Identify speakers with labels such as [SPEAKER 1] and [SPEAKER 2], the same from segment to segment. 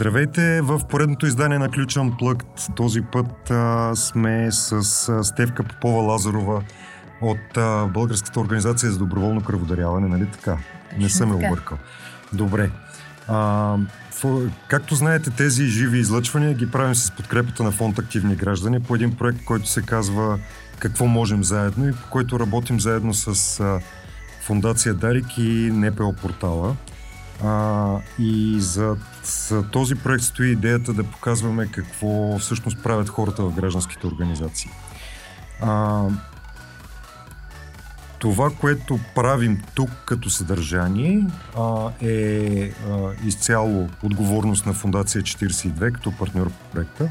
[SPEAKER 1] Здравейте в поредното издание на Ключен плъкт. Този път а, сме с а, Стевка Попова Лазарова от а, Българската организация за доброволно кръводаряване, нали така? Не съм ме объркал. Добре. А, в, както знаете, тези живи излъчвания ги правим с подкрепата на фонд Активни граждани по един проект, който се казва Какво можем заедно и по който работим заедно с а, Фундация Дарик и НПО портала. А, и за, този проект стои идеята да показваме какво всъщност правят хората в гражданските организации. А, това, което правим тук като съдържание а, е а, изцяло отговорност на Фундация 42 като партньор по проекта.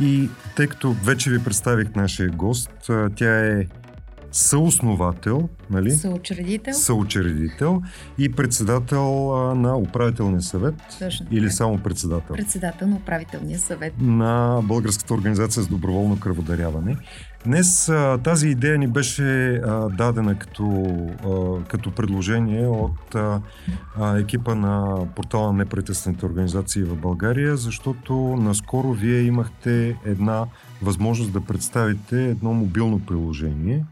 [SPEAKER 1] И тъй като вече ви представих нашия гост, а, тя е съосновател, нали?
[SPEAKER 2] Съучредител.
[SPEAKER 1] Съучредител и председател а, на управителния съвет.
[SPEAKER 2] Точно.
[SPEAKER 1] Или
[SPEAKER 2] така.
[SPEAKER 1] само председател.
[SPEAKER 2] Председател на управителния съвет.
[SPEAKER 1] На Българската организация за доброволно кръводаряване. Днес а, тази идея ни беше а, дадена като, а, като предложение от а, а, екипа на портала на неправителствените организации в България, защото наскоро вие имахте една възможност да представите едно мобилно приложение.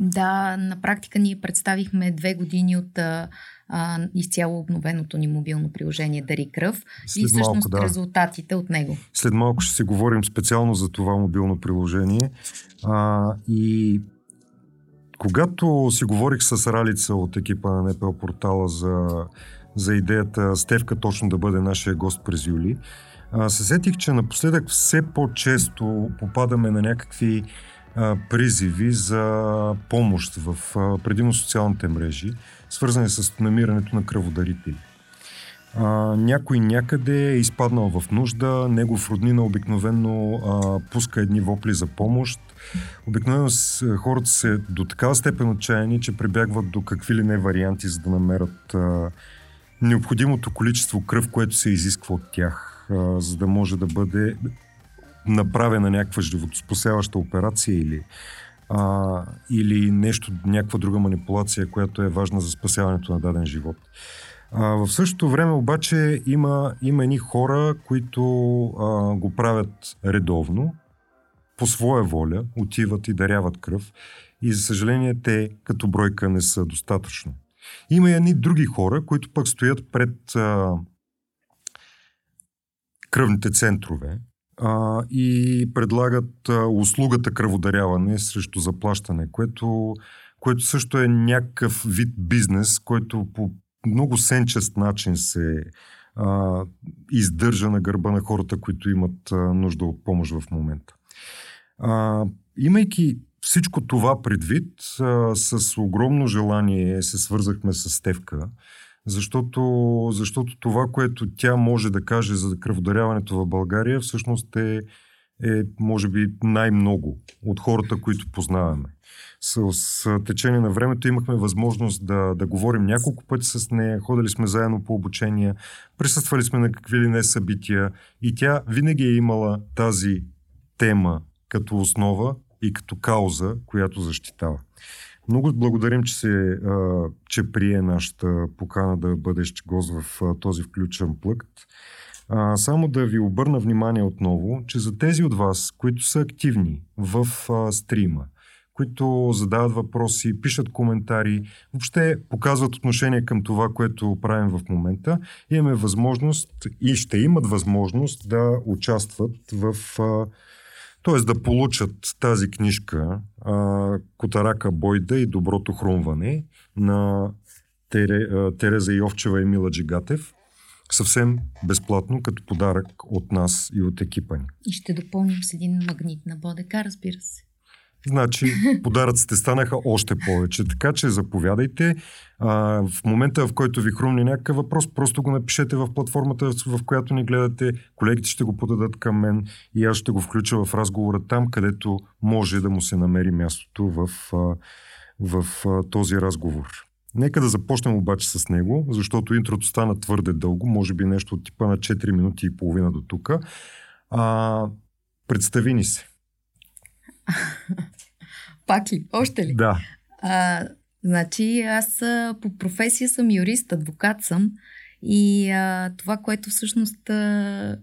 [SPEAKER 2] Да, на практика ние представихме две години от а, а, изцяло обновеното ни мобилно приложение Дари кръв
[SPEAKER 1] След
[SPEAKER 2] и всъщност
[SPEAKER 1] малко, да.
[SPEAKER 2] резултатите от него.
[SPEAKER 1] След малко ще си говорим специално за това мобилно приложение. А, и когато си говорих с Ралица от екипа на НПО портала за, за идеята Стевка точно да бъде нашия гост през юли, а, се сетих, че напоследък все по-често попадаме на някакви призиви за помощ в предимно социалните мрежи, свързани с намирането на кръводарители. А, някой някъде е изпаднал в нужда, негов роднина обикновено а, пуска едни вопли за помощ. Обикновено с, хората се до такава степен отчаяни, че прибягват до какви ли не варианти, за да намерят а, необходимото количество кръв, което се изисква от тях, а, за да може да бъде направена някаква животоспасяваща операция или, а, или нещо, някаква друга манипулация, която е важна за спасяването на даден живот. А, в същото време обаче има, има едни хора, които а, го правят редовно, по своя воля, отиват и даряват кръв и за съжаление те като бройка не са достатъчно. Има и едни други хора, които пък стоят пред а, кръвните центрове а, и предлагат а, услугата кръводаряване срещу заплащане, което, което също е някакъв вид бизнес, който по много сенчест начин се а, издържа на гърба на хората, които имат а, нужда от помощ в момента. А, имайки всичко това предвид, а, с огромно желание се свързахме с Стевка, защото, защото това, което тя може да каже за кръводаряването в България, всъщност е, е може би най-много от хората, които познаваме. С, с течение на времето имахме възможност да, да говорим няколко пъти с нея, ходили сме заедно по обучения, присъствали сме на какви ли не събития и тя винаги е имала тази тема като основа и като кауза, която защитава. Много благодарим, че, се, че прие нашата покана да бъдеш гост в този включен плъкт. Само да ви обърна внимание отново, че за тези от вас, които са активни в стрима, които задават въпроси, пишат коментари, въобще показват отношение към това, което правим в момента, имаме възможност и ще имат възможност да участват в т.е. да получат тази книжка а, Котарака Бойда и Доброто хрумване на Тере, а, Тереза Йовчева и Мила Джигатев съвсем безплатно като подарък от нас и от екипа ни.
[SPEAKER 2] И ще допълним с един магнит на БОДК, разбира се.
[SPEAKER 1] Значи подаръците станаха още повече. Така че заповядайте. А, в момента, в който ви хрумне някакъв въпрос, просто го напишете в платформата, в която ни гледате. Колегите ще го подадат към мен и аз ще го включа в разговора там, където може да му се намери мястото в, в, в този разговор. Нека да започнем обаче с него, защото интрото стана твърде дълго, може би нещо от типа на 4 минути и половина до тук. представи ни се.
[SPEAKER 2] Пак ли? Още ли?
[SPEAKER 1] Да.
[SPEAKER 2] А, значи аз по професия съм юрист, адвокат съм И а, това, което всъщност а,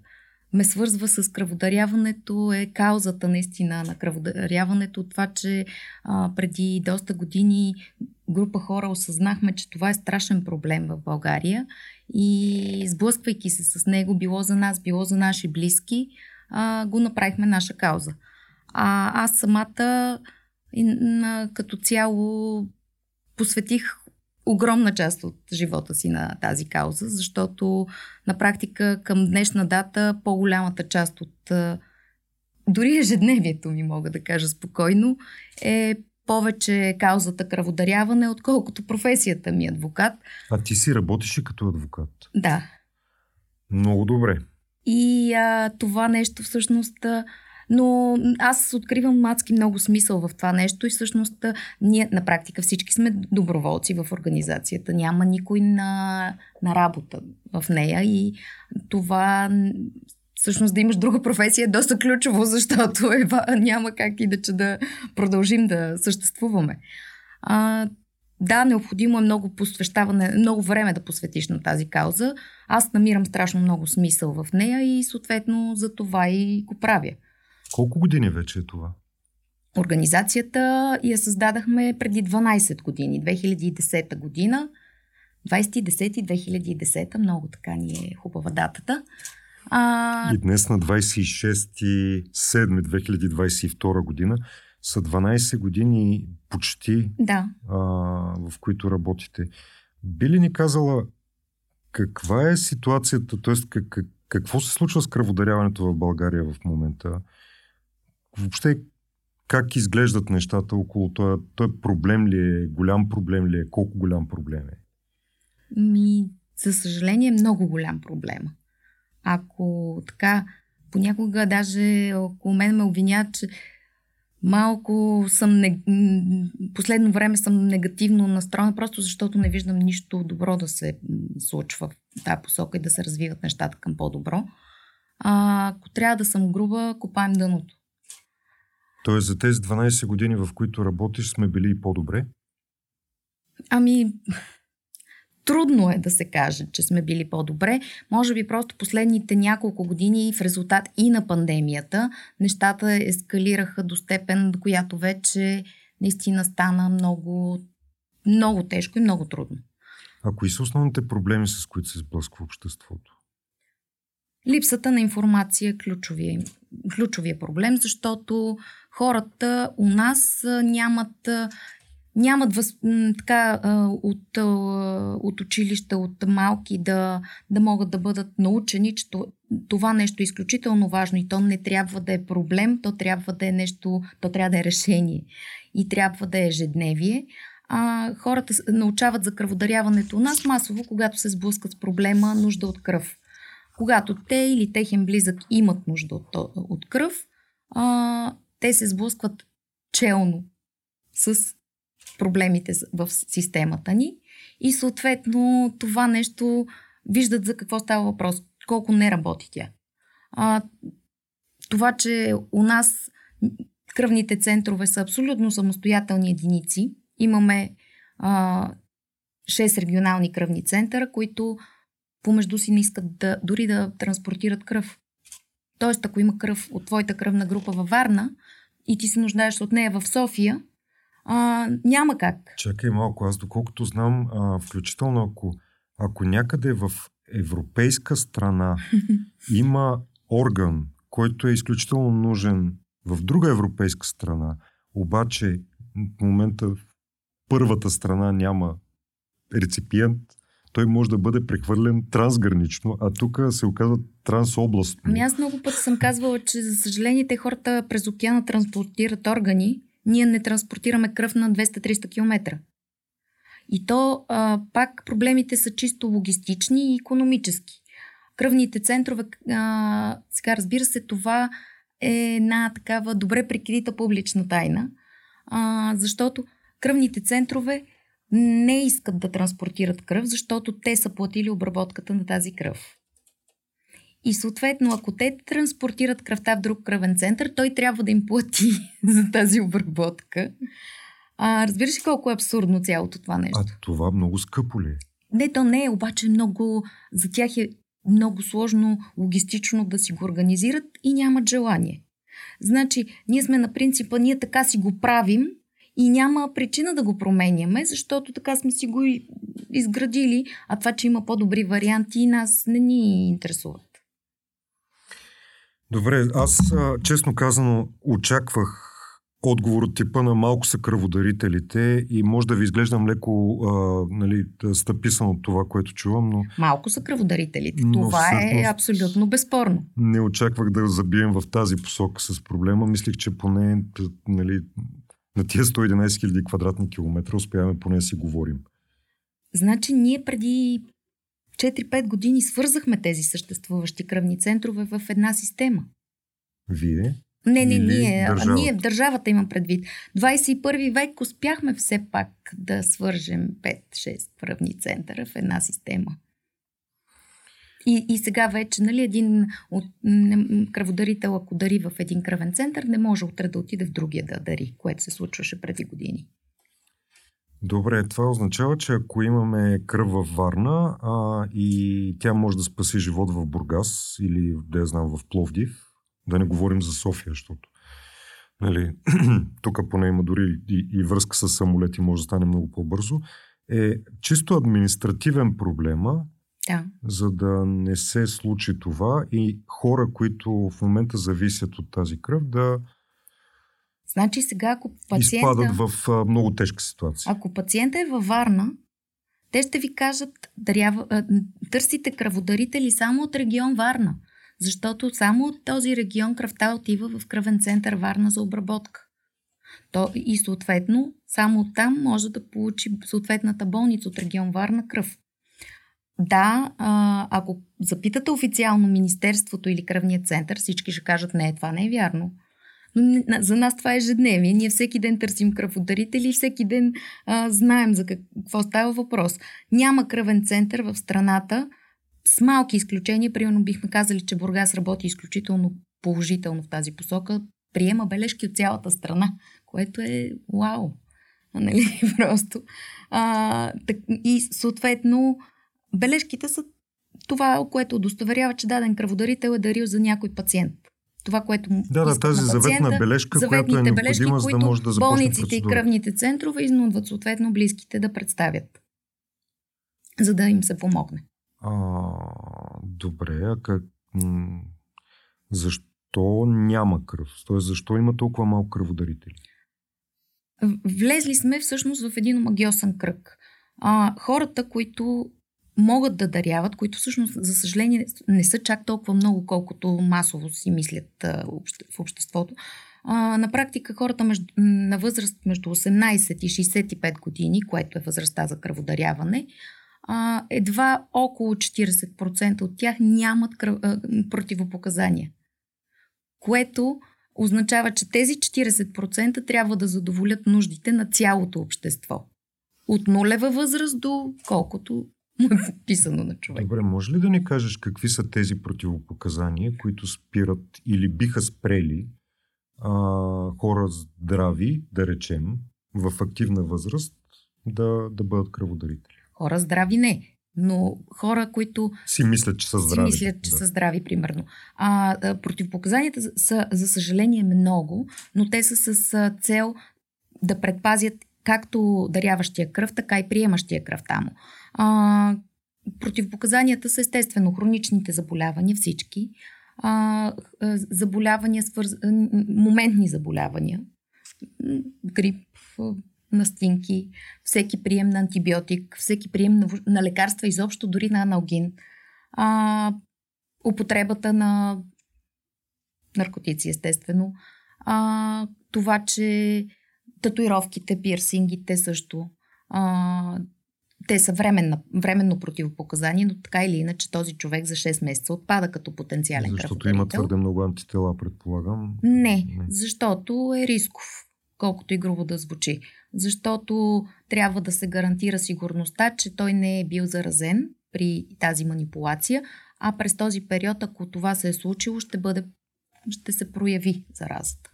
[SPEAKER 2] ме свързва с кръводаряването е каузата наистина на кръводаряването. Това, че а, преди доста години група хора осъзнахме, че това е страшен проблем в България и сблъсквайки се с него, било за нас, било за наши близки, а, го направихме наша кауза. А аз самата на, като цяло посветих огромна част от живота си на тази кауза, защото на практика към днешна дата по-голямата част от дори ежедневието ми, мога да кажа спокойно, е повече каузата кръводаряване, отколкото професията ми адвокат.
[SPEAKER 1] А ти си работиш и като адвокат?
[SPEAKER 2] Да.
[SPEAKER 1] Много добре.
[SPEAKER 2] И а, това нещо всъщност но аз откривам мацки много смисъл в това нещо и всъщност ние на практика всички сме доброволци в организацията. Няма никой на, на работа в нея и това всъщност да имаш друга професия е доста ключово, защото е, няма как иначе да продължим да съществуваме. А, да, необходимо е много посвещаване, много време да посветиш на тази кауза. Аз намирам страшно много смисъл в нея и съответно за това и го правя.
[SPEAKER 1] Колко години вече е това?
[SPEAKER 2] Организацията я създадахме преди 12 години, 2010 година. 2010-2010, много така ни е хубава датата.
[SPEAKER 1] А... И днес на 26.7.2022 година са 12 години почти,
[SPEAKER 2] да.
[SPEAKER 1] а, в които работите. Би ли ни казала каква е ситуацията, т.е. Как, как, какво се случва с кръводаряването в България в момента? Въобще как изглеждат нещата около това? Той проблем ли е? Голям проблем ли е? Колко голям проблем е?
[SPEAKER 2] Ми, за съжаление, много голям проблем. Ако така, понякога даже около мен ме обвинят, че малко съм, не... последно време съм негативно настроена, просто защото не виждам нищо добро да се случва в тази посока и да се развиват нещата към по-добро. А, ако трябва да съм груба, копаем дъното.
[SPEAKER 1] Тоест за тези 12 години, в които работиш, сме били и по-добре?
[SPEAKER 2] Ами, трудно е да се каже, че сме били по-добре. Може би просто последните няколко години в резултат и на пандемията нещата ескалираха до степен, до която вече наистина стана много, много тежко и много трудно.
[SPEAKER 1] А кои са основните проблеми, с които се сблъсква обществото?
[SPEAKER 2] Липсата на информация е ключовия, ключовия проблем, защото хората у нас нямат нямат въз, така, от, от училища, от малки да, да могат да бъдат научени, че това нещо е изключително важно и то не трябва да е проблем, то трябва да е нещо, то трябва да е решение и трябва да е ежедневие. А, хората научават за кръводаряването у нас масово, когато се сблъскат с проблема нужда от кръв. Когато те или техен близък имат нужда от, от кръв, а, те се сблъскват челно с проблемите в системата ни и съответно това нещо виждат за какво става въпрос, колко не работи тя. А, това, че у нас кръвните центрове са абсолютно самостоятелни единици, имаме а, 6 регионални кръвни центъра, които помежду си не искат да, дори да транспортират кръв. Тоест, ако има кръв от твоята кръвна група във Варна и ти се нуждаеш от нея в София, а, няма как.
[SPEAKER 1] Чакай малко, аз доколкото знам, а, включително ако, ако някъде в европейска страна има орган, който е изключително нужен в друга европейска страна, обаче в момента в първата страна няма реципиент, той може да бъде прехвърлен трансгранично, а тук се оказва трансобластно.
[SPEAKER 2] Ами аз много пъти съм казвала, че за съжаление те хората през океана транспортират органи, ние не транспортираме кръв на 200-300 км. И то а, пак проблемите са чисто логистични и економически. Кръвните центрове, а, сега разбира се, това е една такава добре прикрита публична тайна, а, защото кръвните центрове не искат да транспортират кръв, защото те са платили обработката на тази кръв. И съответно, ако те транспортират кръвта в друг кръвен център, той трябва да им плати за тази обработка. А, разбираш ли колко е абсурдно цялото това нещо?
[SPEAKER 1] А това много скъпо ли е?
[SPEAKER 2] Не, то не е, обаче много, за тях е много сложно логистично да си го организират и нямат желание. Значи, ние сме на принципа, ние така си го правим и няма причина да го променяме, защото така сме си го изградили, а това, че има по-добри варианти, нас не ни интересуват.
[SPEAKER 1] Добре, аз честно казано очаквах отговор от типа на малко са кръводарителите и може да ви изглеждам леко а, нали, стъписан от това, което чувам, но...
[SPEAKER 2] Малко са кръводарителите. Но това е абсолютно безспорно.
[SPEAKER 1] Не очаквах да забием в тази посока с проблема. Мислих, че поне нали, на тия 111 000 квадратни километра успяваме поне да си говорим.
[SPEAKER 2] Значи ние преди 4-5 години свързахме тези съществуващи кръвни центрове в една система.
[SPEAKER 1] Вие?
[SPEAKER 2] Не, не, ние, държавата? ние в държавата имам предвид. 21 век успяхме все пак да свържем 5-6 кръвни центъра в една система. И, и сега вече, нали, един от, кръводарител, ако дари в един кръвен център, не може утре да отиде в другия да дари, което се случваше преди години.
[SPEAKER 1] Добре, това означава, че ако имаме кръв във Варна а, и тя може да спаси живот в Бургас или, да я знам, в Пловдив, да не говорим за София, защото нали, тук поне има дори и, и връзка с самолети, може да стане много по-бързо, е чисто административен проблема,
[SPEAKER 2] да.
[SPEAKER 1] за да не се случи това и хора, които в момента зависят от тази кръв, да
[SPEAKER 2] Значи сега, ако пациента...
[SPEAKER 1] Изпадат в а, много тежка ситуация.
[SPEAKER 2] Ако пациента е във Варна, те ще ви кажат, дарява, а, търсите кръводарители само от регион Варна, защото само от този регион кръвта отива в кръвен център Варна за обработка. То, и съответно, само оттам може да получи съответната болница от регион Варна кръв. Да, ако запитате официално Министерството или кръвния център, всички ще кажат, не, това не е вярно. Но за нас това е ежедневие. Ние всеки ден търсим кръводарители всеки ден а, знаем за какво става въпрос. Няма кръвен център в страната, с малки изключения. Примерно бихме казали, че Бургас работи изключително положително в тази посока. Приема бележки от цялата страна, което е вау. Нали? Просто. А, так, и съответно, бележките са това, което удостоверява, че даден кръводарител е дарил за някой пациент това, което му
[SPEAKER 1] Да, да, тази заветна бележка, която е необходима, бележки, за да може да започне
[SPEAKER 2] Болниците процедура. и кръвните центрове изнудват съответно близките да представят, за да им се помогне.
[SPEAKER 1] А, добре, а как... Защо няма кръв? Тоест, защо има толкова малко кръводарители?
[SPEAKER 2] Влезли сме всъщност в един магиосен кръг. А, хората, които могат да даряват, които всъщност, за съжаление, не са чак толкова много, колкото масово си мислят в обществото. На практика хората между, на възраст между 18 и 65 години, което е възрастта за кръводаряване, едва около 40% от тях нямат кръв, противопоказания. Което означава, че тези 40% трябва да задоволят нуждите на цялото общество. От нулева възраст до колкото му е на човек.
[SPEAKER 1] Добре, може ли да ни кажеш какви са тези противопоказания, които спират или биха спрели а, хора здрави, да речем, в активна възраст, да, да бъдат кръводарители?
[SPEAKER 2] Хора здрави не, но хора, които
[SPEAKER 1] си мислят, че са здрави.
[SPEAKER 2] Си мислят, че да. са здрави, примерно. А, а противопоказанията са, за съжаление, много, но те са с цел да предпазят както даряващия кръв, така и приемащия кръвта му. А, противопоказанията са естествено хроничните заболявания, всички. А, заболявания, свърз... моментни заболявания, грип, настинки, всеки прием на антибиотик, всеки прием на, на лекарства, изобщо дори на аналгин, а, употребата на наркотици, естествено, а, това, че татуировките, пирсингите също, а, те са временно, временно противопоказание, но така или иначе този човек за 6 месеца отпада като потенциален
[SPEAKER 1] Защото има твърде много антитела, предполагам.
[SPEAKER 2] Не, Не, защото е рисков, колкото и грубо да звучи. Защото трябва да се гарантира сигурността, че той не е бил заразен при тази манипулация, а през този период, ако това се е случило, ще, бъде, ще се прояви заразата.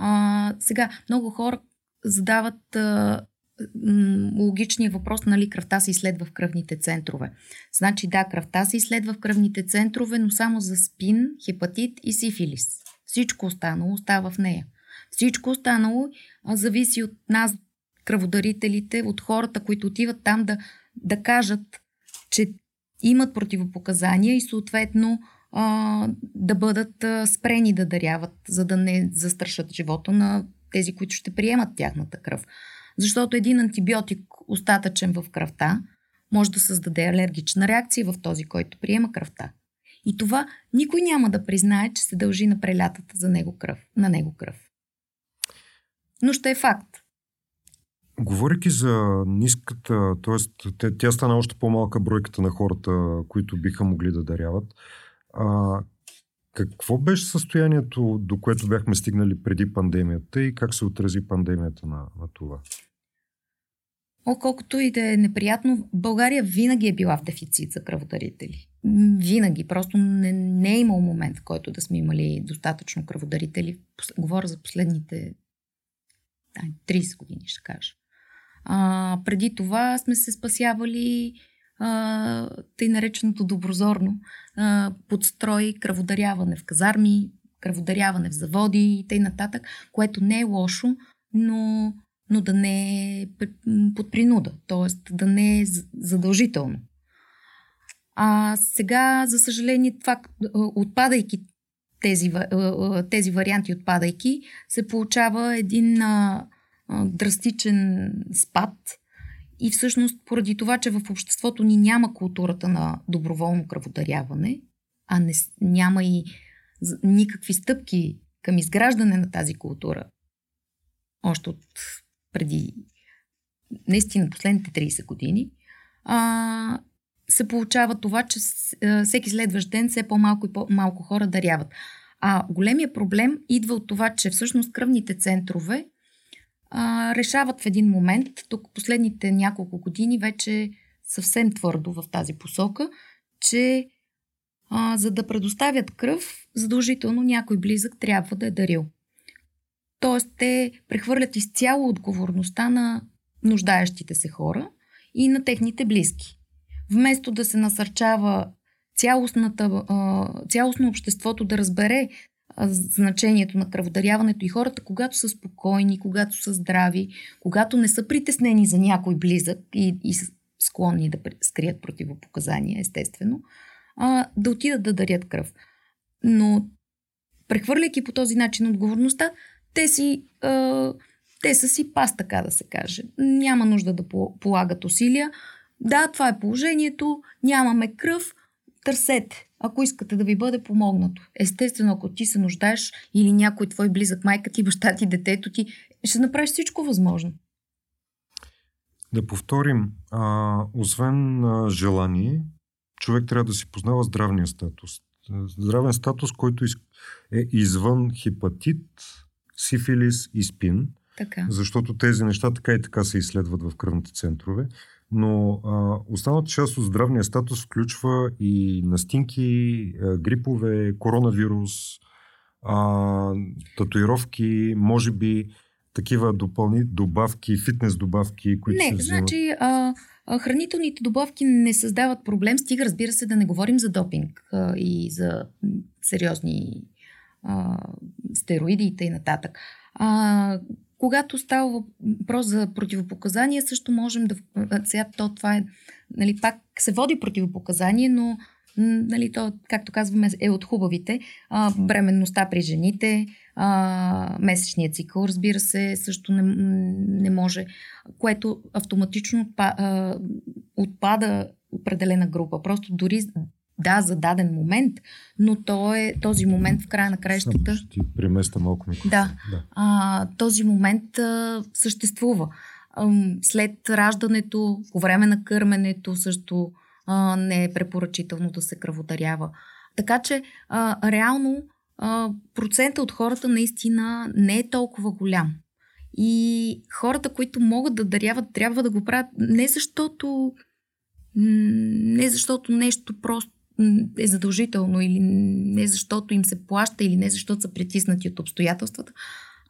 [SPEAKER 2] А, сега, много хора задават а, логичният въпрос, нали, кръвта се изследва в кръвните центрове. Значи да, кръвта се изследва в кръвните центрове, но само за спин, хепатит и сифилис. Всичко останало остава в нея. Всичко останало а, зависи от нас, кръводарителите, от хората, които отиват там да, да кажат, че имат противопоказания и съответно да бъдат спрени да даряват, за да не застрашат живота на тези, които ще приемат тяхната кръв. Защото един антибиотик, остатъчен в кръвта, може да създаде алергична реакция в този, който приема кръвта. И това никой няма да признае, че се дължи на прелятата за него кръв, на него кръв. Но ще е факт.
[SPEAKER 1] Говорейки за ниската, т.е. тя стана още по-малка бройката на хората, които биха могли да даряват. А, какво беше състоянието, до което бяхме стигнали преди пандемията и как се отрази пандемията на, на това?
[SPEAKER 2] О, колкото и да е неприятно, България винаги е била в дефицит за кръводарители. Винаги. Просто не, не е имал момент, в който да сме имали достатъчно кръводарители. Говоря за последните 30 години, ще кажа. А, преди това сме се спасявали тъй нареченото доброзорно а, подстрой, кръводаряване в казарми, кръводаряване в заводи и т.н. нататък, което не е лошо, но, но да не е под принуда, т.е. да не е задължително. А сега, за съжаление, това, отпадайки тези, тези варианти, отпадайки, се получава един а, драстичен спад и всъщност поради това, че в обществото ни няма културата на доброволно кръводаряване, а не, няма и никакви стъпки към изграждане на тази култура, още от преди наистина последните 30 години, а, се получава това, че всеки следващ ден все по-малко и по-малко хора даряват. А големия проблем идва от това, че всъщност кръвните центрове а, решават в един момент, тук последните няколко години вече съвсем твърдо в тази посока, че а, за да предоставят кръв, задължително някой близък трябва да е дарил. Тоест, те прехвърлят изцяло отговорността на нуждаещите се хора и на техните близки. Вместо да се насърчава цялостната, цялостно обществото да разбере значението на кръводаряването и хората, когато са спокойни, когато са здрави, когато не са притеснени за някой близък и, и склонни да скрият противопоказания, естествено, а, да отидат да дарят кръв. Но прехвърляйки по този начин отговорността, те си а, те са си пас, така да се каже. Няма нужда да полагат усилия. Да, това е положението, нямаме кръв, търсете ако искате да ви бъде помогнато. Естествено, ако ти се нуждаеш или някой твой близък, майка ти, баща ти, детето ти, ще направиш всичко възможно.
[SPEAKER 1] Да повторим, а, освен а, желание, човек трябва да си познава здравния статус. Здравен статус, който е извън хепатит, сифилис и спин.
[SPEAKER 2] Така.
[SPEAKER 1] Защото тези неща така и така се изследват в кръвните центрове. Но а, останалата част от здравния статус включва и настинки, а, грипове, коронавирус, а, татуировки, може би такива допълни добавки, фитнес добавки, които
[SPEAKER 2] не,
[SPEAKER 1] се
[SPEAKER 2] взимат. значи а, а, хранителните добавки не създават проблем, стига разбира се да не говорим за допинг а, и за сериозни а, стероиди и т.н. Когато става въпрос за противопоказания, също можем да... Сега то това е... Нали, пак се води противопоказание, но нали, то, както казваме, е от хубавите. А, бременността при жените, а, месечният цикъл, разбира се, също не, не може, което автоматично отпа, а, отпада определена група. Просто дори да, за даден момент, но то е този момент в края на краищата.
[SPEAKER 1] Ще ти преместа малко
[SPEAKER 2] микрофон. Да. да. А, този момент а, съществува. А, след раждането, по време на кърменето също а, не е препоръчително да се кръводарява. Така че, а, реално, а, процента от хората наистина не е толкова голям. И хората, които могат да даряват, трябва да го правят не защото не защото нещо просто е задължително или не защото им се плаща или не защото са притиснати от обстоятелствата,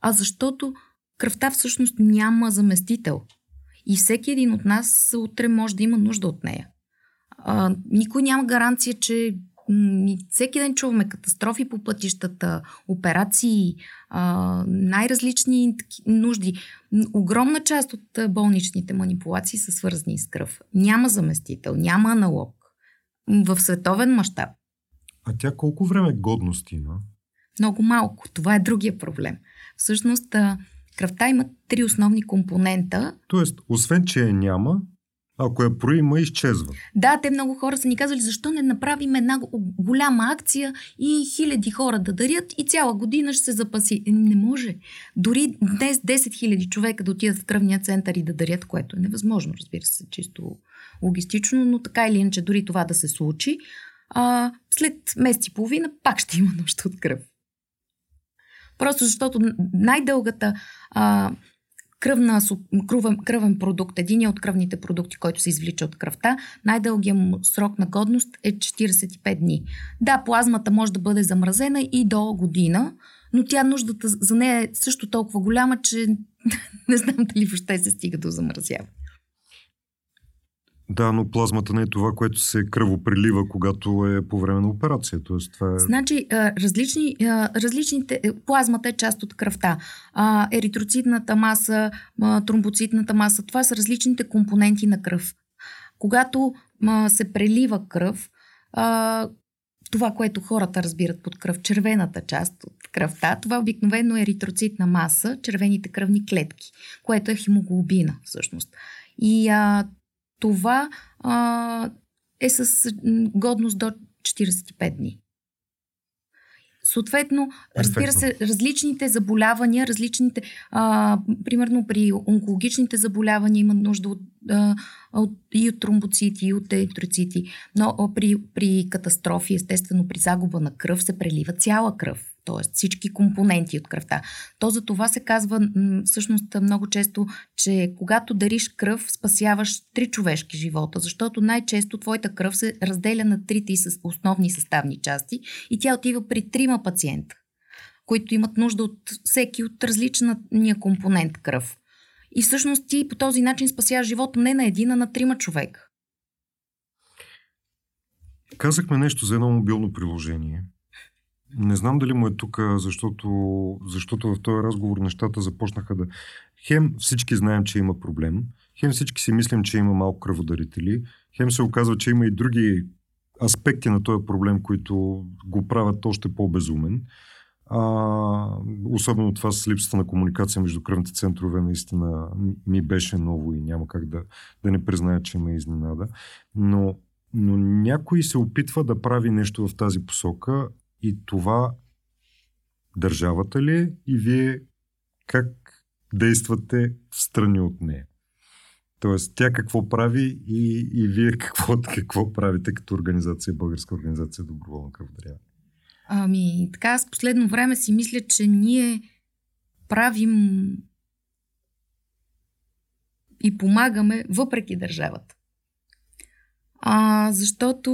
[SPEAKER 2] а защото кръвта всъщност няма заместител. И всеки един от нас утре може да има нужда от нея. А, никой няма гаранция, че всеки ден чуваме катастрофи по пътищата, операции, а, най-различни нужди. Огромна част от болничните манипулации са свързани с кръв. Няма заместител, няма аналог в световен мащаб.
[SPEAKER 1] А тя колко време годност има?
[SPEAKER 2] Много малко. Това е другия проблем. Всъщност, кръвта има три основни компонента.
[SPEAKER 1] Тоест, освен, че я няма, ако я проима, изчезва.
[SPEAKER 2] Да, те много хора са ни казали, защо не направим една голяма акция и хиляди хора да дарят и цяла година ще се запаси. Не може. Дори днес 10 хиляди човека да отидат в кръвния център и да дарят, което е невъзможно, разбира се, чисто логистично, но така или иначе дори това да се случи, а, след месец и половина пак ще има нужда от кръв. Просто защото най-дългата а, кръвна, кръвен, кръвен продукт, един от кръвните продукти, който се извлича от кръвта, най-дългият му срок на годност е 45 дни. Да, плазмата може да бъде замразена и до година, но тя нуждата за нея е също толкова голяма, че не знам дали въобще се стига до замразяване.
[SPEAKER 1] Да, но плазмата не е това, което се кръвопрелива, когато е по време на операция. Тоест, това е...
[SPEAKER 2] Значи, различни, различните... Е, плазмата е част от кръвта. Еритроцитната маса, тромбоцитната маса, това са различните компоненти на кръв. Когато се прелива кръв, това, което хората разбират под кръв, червената част от кръвта, това обикновено е еритроцитна маса, червените кръвни клетки, което е хемоглобина всъщност. И а, това а, е с годност до 45 дни. Съответно, разбира се, различните заболявания, различните, а, примерно при онкологичните заболявания имат нужда от, а, от, и от тромбоцити, и от еритроцити, но при, при катастрофи, естествено при загуба на кръв, се прелива цяла кръв т.е. всички компоненти от кръвта. То за това се казва всъщност много често, че когато дариш кръв, спасяваш три човешки живота, защото най-често твоята кръв се разделя на трите основни съставни части и тя отива при трима пациента, които имат нужда от всеки от различния компонент кръв. И всъщност ти по този начин спасяваш живота не на един, а на трима човека.
[SPEAKER 1] Казахме нещо за едно мобилно приложение – не знам дали му е тук, защото, защото в този разговор нещата започнаха да... Хем всички знаем, че има проблем, хем всички си мислим, че има малко кръводарители, хем се оказва, че има и други аспекти на този проблем, които го правят още по-безумен. А, особено това с липсата на комуникация между кръвните центрове наистина ми беше ново и няма как да, да не призная, че ме изненада. Но, но някой се опитва да прави нещо в тази посока, и това държавата ли е и вие как действате в страни от нея? Тоест, тя какво прави и, и вие какво, какво правите като организация, българска организация Доброволна кръводаряване?
[SPEAKER 2] Ами, така, аз последно време си мисля, че ние правим и помагаме въпреки държавата. А, защото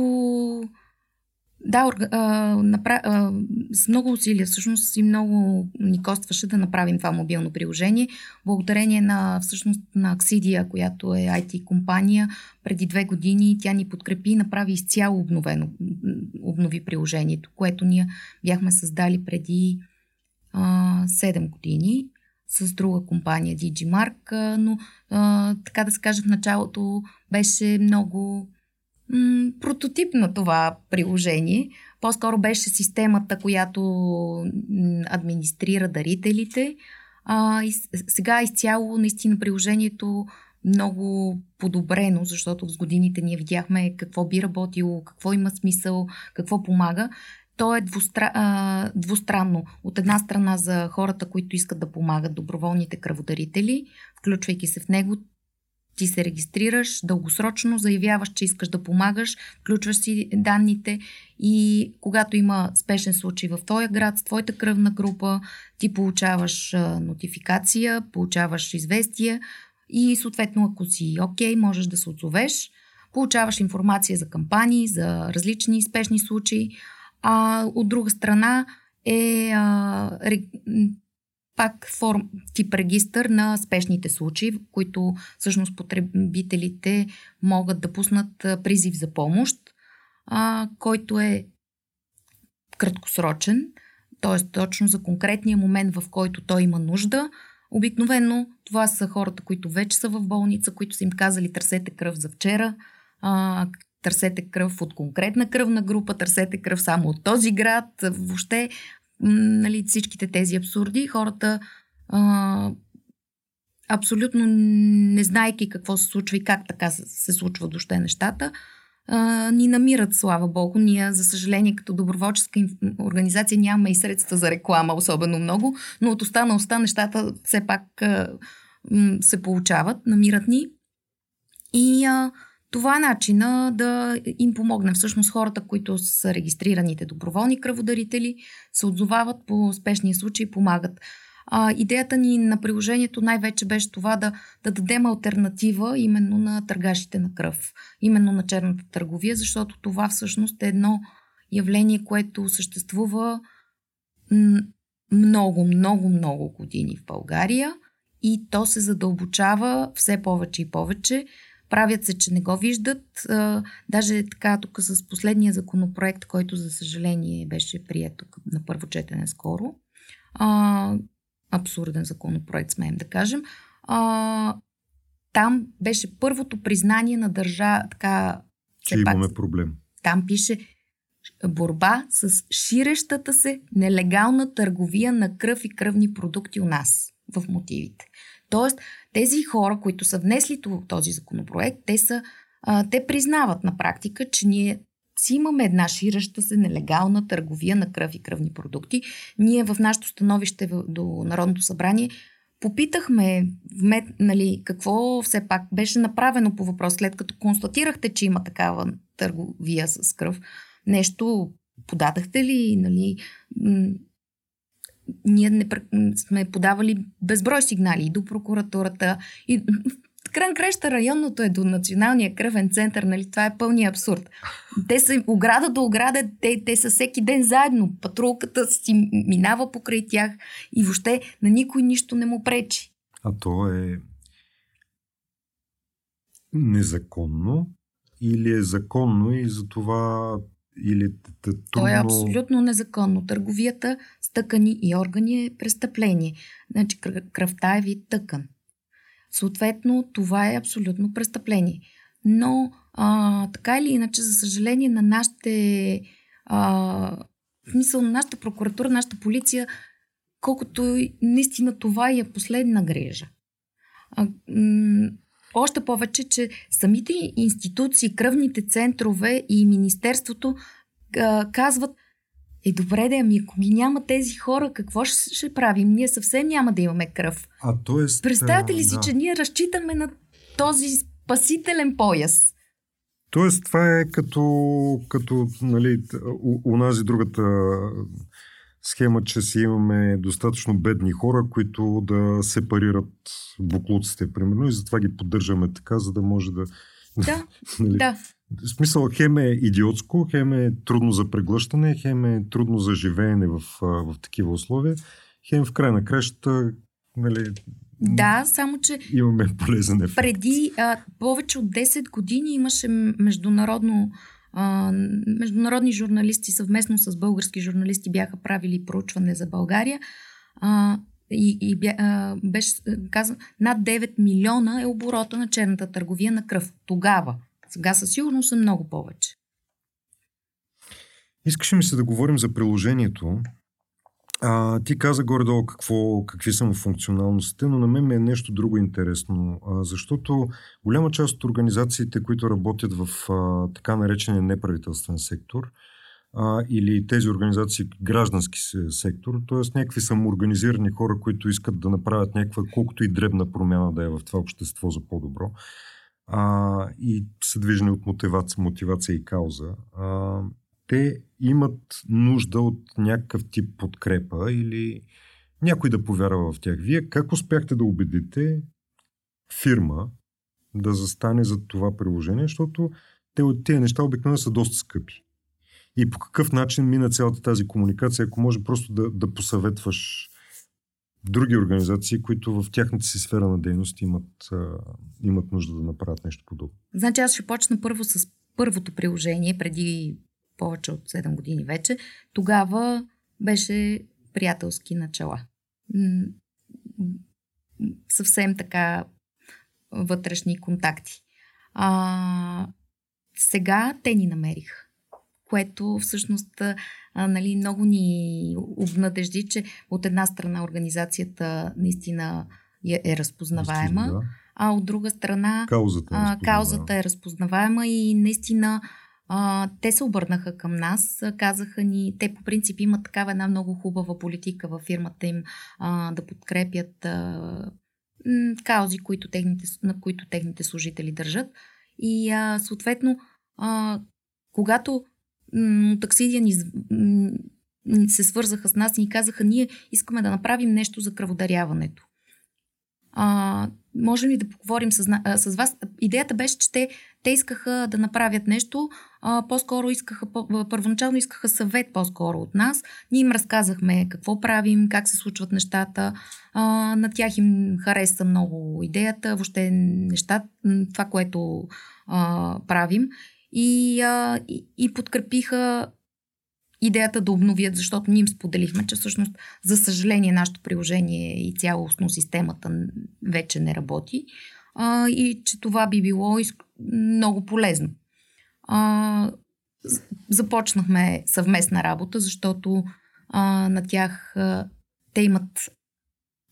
[SPEAKER 2] да, а, напра... а, с много усилия всъщност и много ни костваше да направим това мобилно приложение. Благодарение на всъщност на Аксидия, която е IT компания, преди две години тя ни подкрепи и направи изцяло обновено, обнови приложението, което ние бяхме създали преди а, 7 години с друга компания Digimark, но а, така да се каже в началото беше много м- прототип на това приложение. По-скоро беше системата, която администрира дарителите. А, и сега изцяло наистина приложението много подобрено, защото с годините ние видяхме какво би работило, какво има смисъл, какво помага. То е двустра... а, двустранно. От една страна за хората, които искат да помагат, доброволните кръводарители, включвайки се в него, ти се регистрираш дългосрочно, заявяваш, че искаш да помагаш, включваш си данните и когато има спешен случай в твоя град, с твоята кръвна група, ти получаваш нотификация, получаваш известия и съответно, ако си окей, okay, можеш да се отзовеш. Получаваш информация за кампании, за различни спешни случаи. А от друга страна е а, пак форм, тип регистър на спешните случаи, в които всъщност потребителите могат да пуснат призив за помощ, а, който е краткосрочен, т.е. точно за конкретния момент, в който той има нужда. Обикновено това са хората, които вече са в болница, които са им казали търсете кръв за вчера, а, търсете кръв от конкретна кръвна група, търсете кръв само от този град. Въобще нали, всичките тези абсурди, хората а, абсолютно не знайки какво се случва и как така се случва въобще нещата, а, ни намират, слава Богу. Ние, за съжаление, като доброволческа организация нямаме и средства за реклама особено много, но от уста на уста нещата все пак а, се получават, намират ни. И а, това е начина да им помогнем. Всъщност хората, които са регистрираните доброволни кръводарители, се отзовават по спешния случай и помагат. А, идеята ни на приложението най-вече беше това да, да дадем альтернатива именно на търгашите на кръв, именно на черната търговия, защото това всъщност е едно явление, което съществува много, много, много години в България и то се задълбочава все повече и повече. Правят се, че не го виждат. А, даже така, тук с последния законопроект, който за съжаление беше прият тук на първо четене скоро, а, абсурден законопроект, смеем да кажем, а, там беше първото признание на държа, така...
[SPEAKER 1] Че имаме пак, проблем.
[SPEAKER 2] Там пише борба с ширещата се нелегална търговия на кръв и кръвни продукти у нас в мотивите. Тоест, тези хора, които са внесли този законопроект, те, са, а, те признават на практика, че ние си имаме една шираща се нелегална търговия на кръв и кръвни продукти. Ние в нашето становище до Народното събрание попитахме вмет, нали, какво все пак беше направено по въпрос, след като констатирахте, че има такава търговия с кръв. Нещо подадахте ли, нали, ние не, сме подавали безброй сигнали и до прокуратурата. И край креща районното е до Националния кръвен център, нали? Това е пълния абсурд. Те са ограда до ограда, те, те са всеки ден заедно. Патрулката си минава покрай тях и въобще на никой нищо не му пречи.
[SPEAKER 1] А то е незаконно или е законно и затова или трудно...
[SPEAKER 2] То е абсолютно незаконно. Търговията тъкани и органи е престъпление. Значи кръвта е вид тъкан. Съответно, това е абсолютно престъпление. Но, а, така или иначе, за съжаление, на нашите. А, в мисъл на нашата прокуратура, нашата полиция, колкото наистина това е последна грежа. А, м- още повече, че самите институции, кръвните центрове и Министерството а, казват, е добре да, ами ако ги няма тези хора, какво ще, ще правим? Ние съвсем няма да имаме кръв.
[SPEAKER 1] А то е...
[SPEAKER 2] Представете ли си, да. че ние разчитаме на този спасителен пояс?
[SPEAKER 1] Тоест, това е като, като нали, у, у нас и другата схема, че си имаме достатъчно бедни хора, които да сепарират буклуците, примерно, и затова ги поддържаме така, за да може да...
[SPEAKER 2] Да, нали, да.
[SPEAKER 1] В смисъл, хем е идиотско, хем е трудно за преглъщане, хем е трудно за живеене в, в такива условия, хем в край на кращата, нали,
[SPEAKER 2] да, само че
[SPEAKER 1] имаме полезен ефект.
[SPEAKER 2] Преди а, повече от 10 години имаше международно а, международни журналисти съвместно с български журналисти бяха правили проучване за България а, и, и бя, а, беше казано над 9 милиона е оборота на черната търговия на кръв. Тогава. Сега със сигурност са много повече.
[SPEAKER 1] Искаше ми се да говорим за приложението. А, ти каза горе-долу какво, какви са му функционалностите, но на мен ми е нещо друго интересно, а, защото голяма част от организациите, които работят в а, така наречения неправителствен сектор, а, или тези организации граждански сектор, т.е. някакви самоорганизирани хора, които искат да направят някаква, колкото и дребна промяна да е в това общество за по-добро, а, и са движени от мотивация, мотивация и кауза. А, те имат нужда от някакъв тип подкрепа или някой да повярва в тях. Вие как успяхте да убедите фирма да застане за това приложение, защото те от тези неща обикновено са доста скъпи. И по какъв начин мина цялата тази комуникация, ако може просто да, да посъветваш други организации, които в тяхната си сфера на дейност имат, а, имат нужда да направят нещо подобно.
[SPEAKER 2] Значи аз ще почна първо с първото приложение преди повече от 7 години вече. Тогава беше приятелски начала. Съвсем така вътрешни контакти. А, сега те ни намериха което всъщност а, нали, много ни обнадежди, че от една страна организацията наистина е, е разпознаваема, да. а от друга страна
[SPEAKER 1] каузата е,
[SPEAKER 2] а, каузата е разпознаваема и наистина а, те се обърнаха към нас, казаха ни, те по принцип имат такава една много хубава политика във фирмата им а, да подкрепят а, каузи, които техните, на които техните служители държат. И а, съответно, а, когато таксидия ни се свързаха с нас и ни казаха, ние искаме да направим нещо за кръводаряването. А, можем ли да поговорим с, а, с вас? Идеята беше, че те, те искаха да направят нещо, а, по-скоро искаха, първоначално искаха съвет по-скоро от нас. Ние им разказахме какво правим, как се случват нещата. А, на тях им хареса много идеята, въобще неща, това, което а, правим и, а, и, и подкрепиха идеята да обновят, защото ние им споделихме, че всъщност, за съжаление, нашето приложение и цялостно системата вече не работи а, и че това би било много полезно. А, започнахме съвместна работа, защото а, на тях а, те имат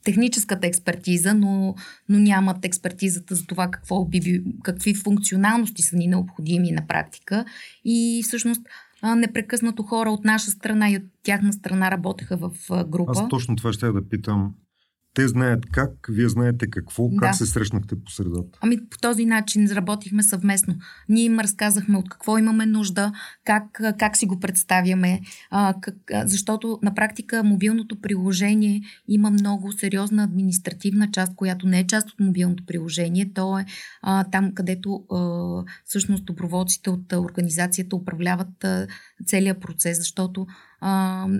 [SPEAKER 2] техническата експертиза, но, но нямат експертизата за това какво би, какви функционалности са ни необходими на практика. И всъщност непрекъснато хора от наша страна и от тяхна страна работеха в група.
[SPEAKER 1] Аз точно това ще да питам. Те знаят как, вие знаете какво, да. как се срещнахте по средата?
[SPEAKER 2] Ами по този начин работихме съвместно. Ние им разказахме от какво имаме нужда, как, как си го представяме, а, как, защото на практика мобилното приложение има много сериозна административна част, която не е част от мобилното приложение. То е а, там, където а, всъщност доброволците от организацията управляват а, целият процес, защото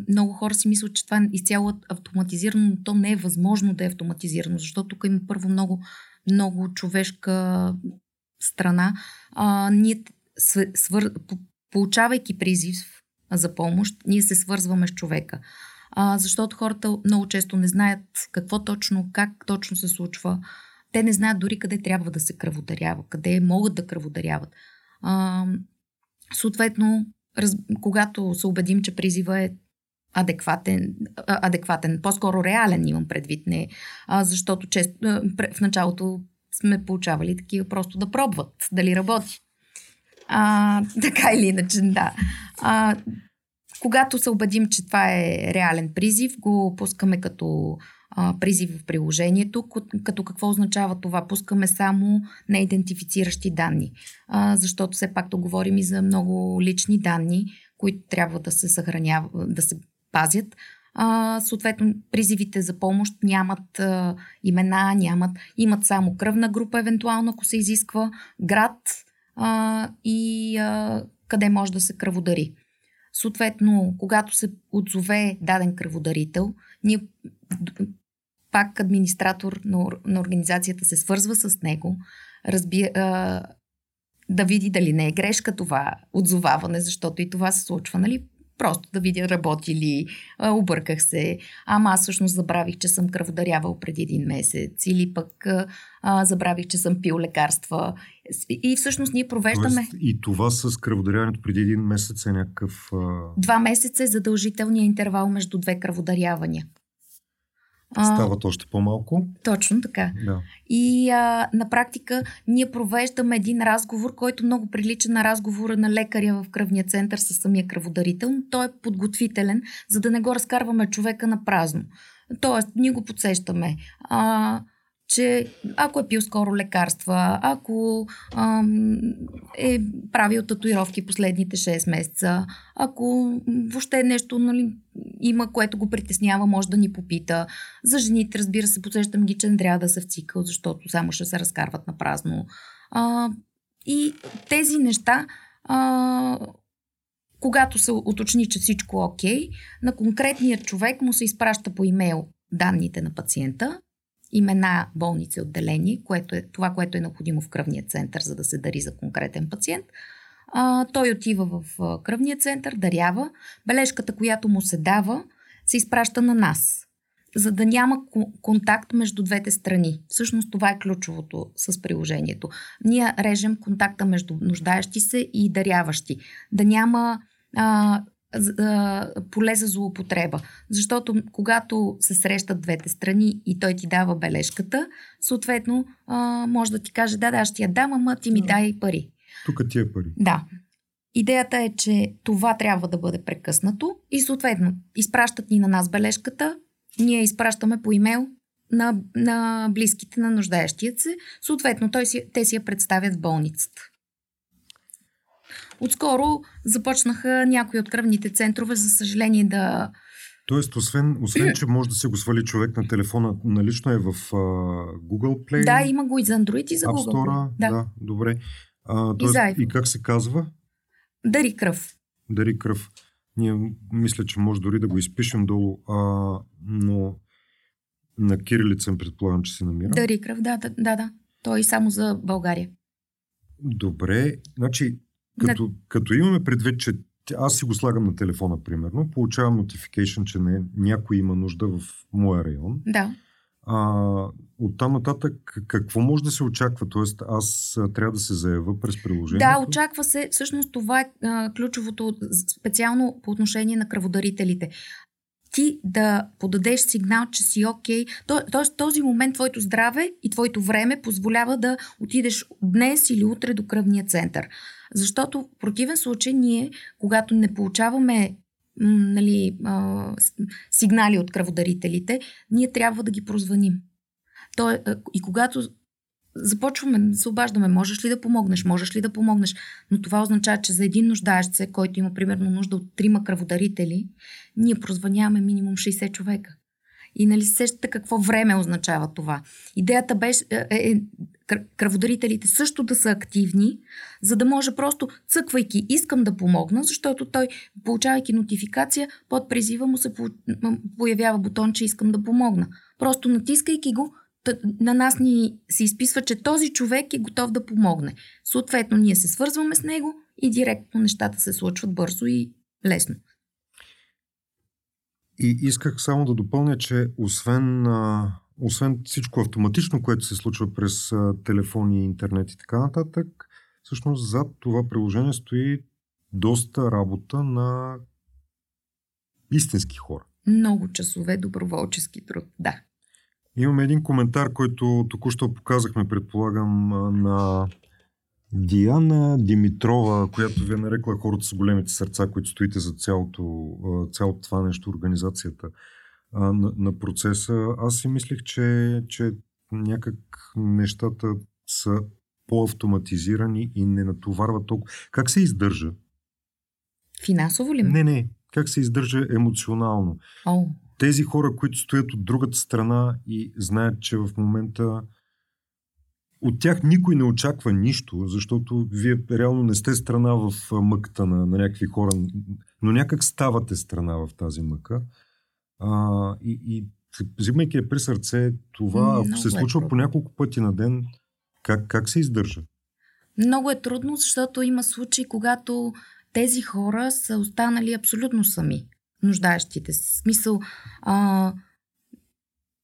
[SPEAKER 2] много хора си мислят, че това е изцяло автоматизирано, но то не е възможно да е автоматизирано, защото тук има първо много, много човешка страна. А, ние свър... получавайки призив за помощ, ние се свързваме с човека. А, защото хората много често не знаят какво точно, как точно се случва. Те не знаят дори къде трябва да се кръводарява, къде могат да кръводаряват. А, съответно, раз, когато се убедим, че призива е адекватен, адекватен, по-скоро реален имам предвид, не, а, защото често, в началото сме получавали такива просто да пробват дали работи. А, така или иначе, да. А, когато се убедим, че това е реален призив, го пускаме като призив в приложението, като какво означава това? Пускаме само неидентифициращи данни, а, защото все пак то говорим и за много лични данни, които трябва да се съхраняват, да се пазят. А, съответно, призивите за помощ нямат а, имена, нямат, имат само кръвна група, евентуално, ако се изисква, град а, и а, къде може да се кръводари. Съответно, когато се отзове даден кръводарител, ние пак администратор на, на организацията се свързва с него, разби, а, да види дали не е грешка това отзоваване, защото и това се случва, нали? Просто да видя работи ли, а, обърках се, ама аз всъщност забравих, че съм кръводарявал преди един месец или пък а, забравих, че съм пил лекарства. И всъщност ние провеждаме... Тоест,
[SPEAKER 1] и това с кръводаряването преди един месец е някакъв... А...
[SPEAKER 2] Два месеца е задължителният интервал между две кръводарявания.
[SPEAKER 1] Стават още по-малко.
[SPEAKER 2] Точно така.
[SPEAKER 1] Да.
[SPEAKER 2] И а, на практика ние провеждаме един разговор, който много прилича на разговора на лекаря в кръвния център с самия кръводарител, но той е подготвителен, за да не го разкарваме човека на празно. Тоест, ние го подсещаме. А, че ако е пил скоро лекарства, ако ам, е правил татуировки последните 6 месеца, ако въобще нещо нали, има, което го притеснява, може да ни попита. За жените, разбира се, подсещам ги, че не трябва да се в цикъл, защото само ще се разкарват на празно. И тези неща, а, когато се уточни, че всичко е окей, на конкретния човек му се изпраща по имейл данните на пациента, имена, болници, отделение, което е това, което е необходимо в кръвния център, за да се дари за конкретен пациент. А, той отива в кръвния център, дарява. Бележката, която му се дава, се изпраща на нас, за да няма контакт между двете страни. Всъщност това е ключовото с приложението. Ние режем контакта между нуждаещи се и даряващи. Да няма а, поле за злоупотреба. Защото когато се срещат двете страни и той ти дава бележката, съответно а, може да ти каже, да, да, ще я дам, ама ти ми дай пари.
[SPEAKER 1] Тук ти е пари.
[SPEAKER 2] Да. Идеята е, че това трябва да бъде прекъснато и съответно изпращат ни на нас бележката, ние изпращаме по имейл на, на близките на нуждаещият се, съответно той си, те си я представят в болницата. Отскоро започнаха някои от кръвните центрове, за съжаление, да.
[SPEAKER 1] Тоест, освен, освен че може да се го свали човек на телефона, налично е в uh, Google Play.
[SPEAKER 2] Да, има го и за Android, и за Google Play.
[SPEAKER 1] Да. да, добре. А, тоест, и, и как се казва?
[SPEAKER 2] Дари кръв.
[SPEAKER 1] Дари кръв. Ние мисля, че може дори да го изпишем долу, а, но на кирилица предполагам, че се намира.
[SPEAKER 2] Дари кръв, да, да, да. да. Той е само за България.
[SPEAKER 1] Добре, значи като, да. като имаме предвид, че аз си го слагам на телефона, примерно, получавам notification, че не, някой има нужда в моя район.
[SPEAKER 2] Да.
[SPEAKER 1] А, от там нататък какво може да се очаква? Тоест аз трябва да се заявя през приложението?
[SPEAKER 2] Да, очаква се. Всъщност това е а, ключовото специално по отношение на кръводарителите ти да подадеш сигнал, че си окей. Okay. Тоест този момент твоето здраве и твоето време позволява да отидеш днес или утре до кръвния център. Защото в противен случай ние, когато не получаваме нали, а, сигнали от кръводарителите, ние трябва да ги прозваним. То, и когато започваме да се обаждаме, можеш ли да помогнеш, можеш ли да помогнеш, но това означава, че за един нуждаещ се, който има примерно нужда от трима кръводарители, ние прозваняваме минимум 60 човека. И нали сещате какво време означава това? Идеята беше е, е, кръводарителите също да са активни, за да може просто цъквайки искам да помогна, защото той, получавайки нотификация, под призива му се появява бутон, че искам да помогна. Просто натискайки го, на нас ни се изписва, че този човек е готов да помогне. Съответно, ние се свързваме с него и директно нещата се случват бързо и лесно.
[SPEAKER 1] И исках само да допълня, че освен, а, освен всичко автоматично, което се случва през а, телефони, интернет и така нататък, всъщност зад това приложение стои доста работа на истински хора.
[SPEAKER 2] Много часове доброволчески труд, да.
[SPEAKER 1] Имаме един коментар, който току-що показахме, предполагам, на Диана Димитрова, която ви е нарекла хората с големите сърца, които стоите за цялото, цялото това нещо, организацията на, на процеса. Аз си мислих, че, че някак нещата са по-автоматизирани и не натоварват толкова. Как се издържа?
[SPEAKER 2] Финансово ли?
[SPEAKER 1] Не, не. Как се издържа емоционално?
[SPEAKER 2] Oh
[SPEAKER 1] тези хора, които стоят от другата страна и знаят, че в момента от тях никой не очаква нищо, защото вие реално не сте страна в мъката на, на някакви хора, но някак ставате страна в тази мъка. А, и, и взимайки я при сърце, това, ако се е случва е по няколко пъти на ден, как, как се издържа?
[SPEAKER 2] Много е трудно, защото има случаи, когато тези хора са останали абсолютно сами нуждаещите се. Смисъл, а,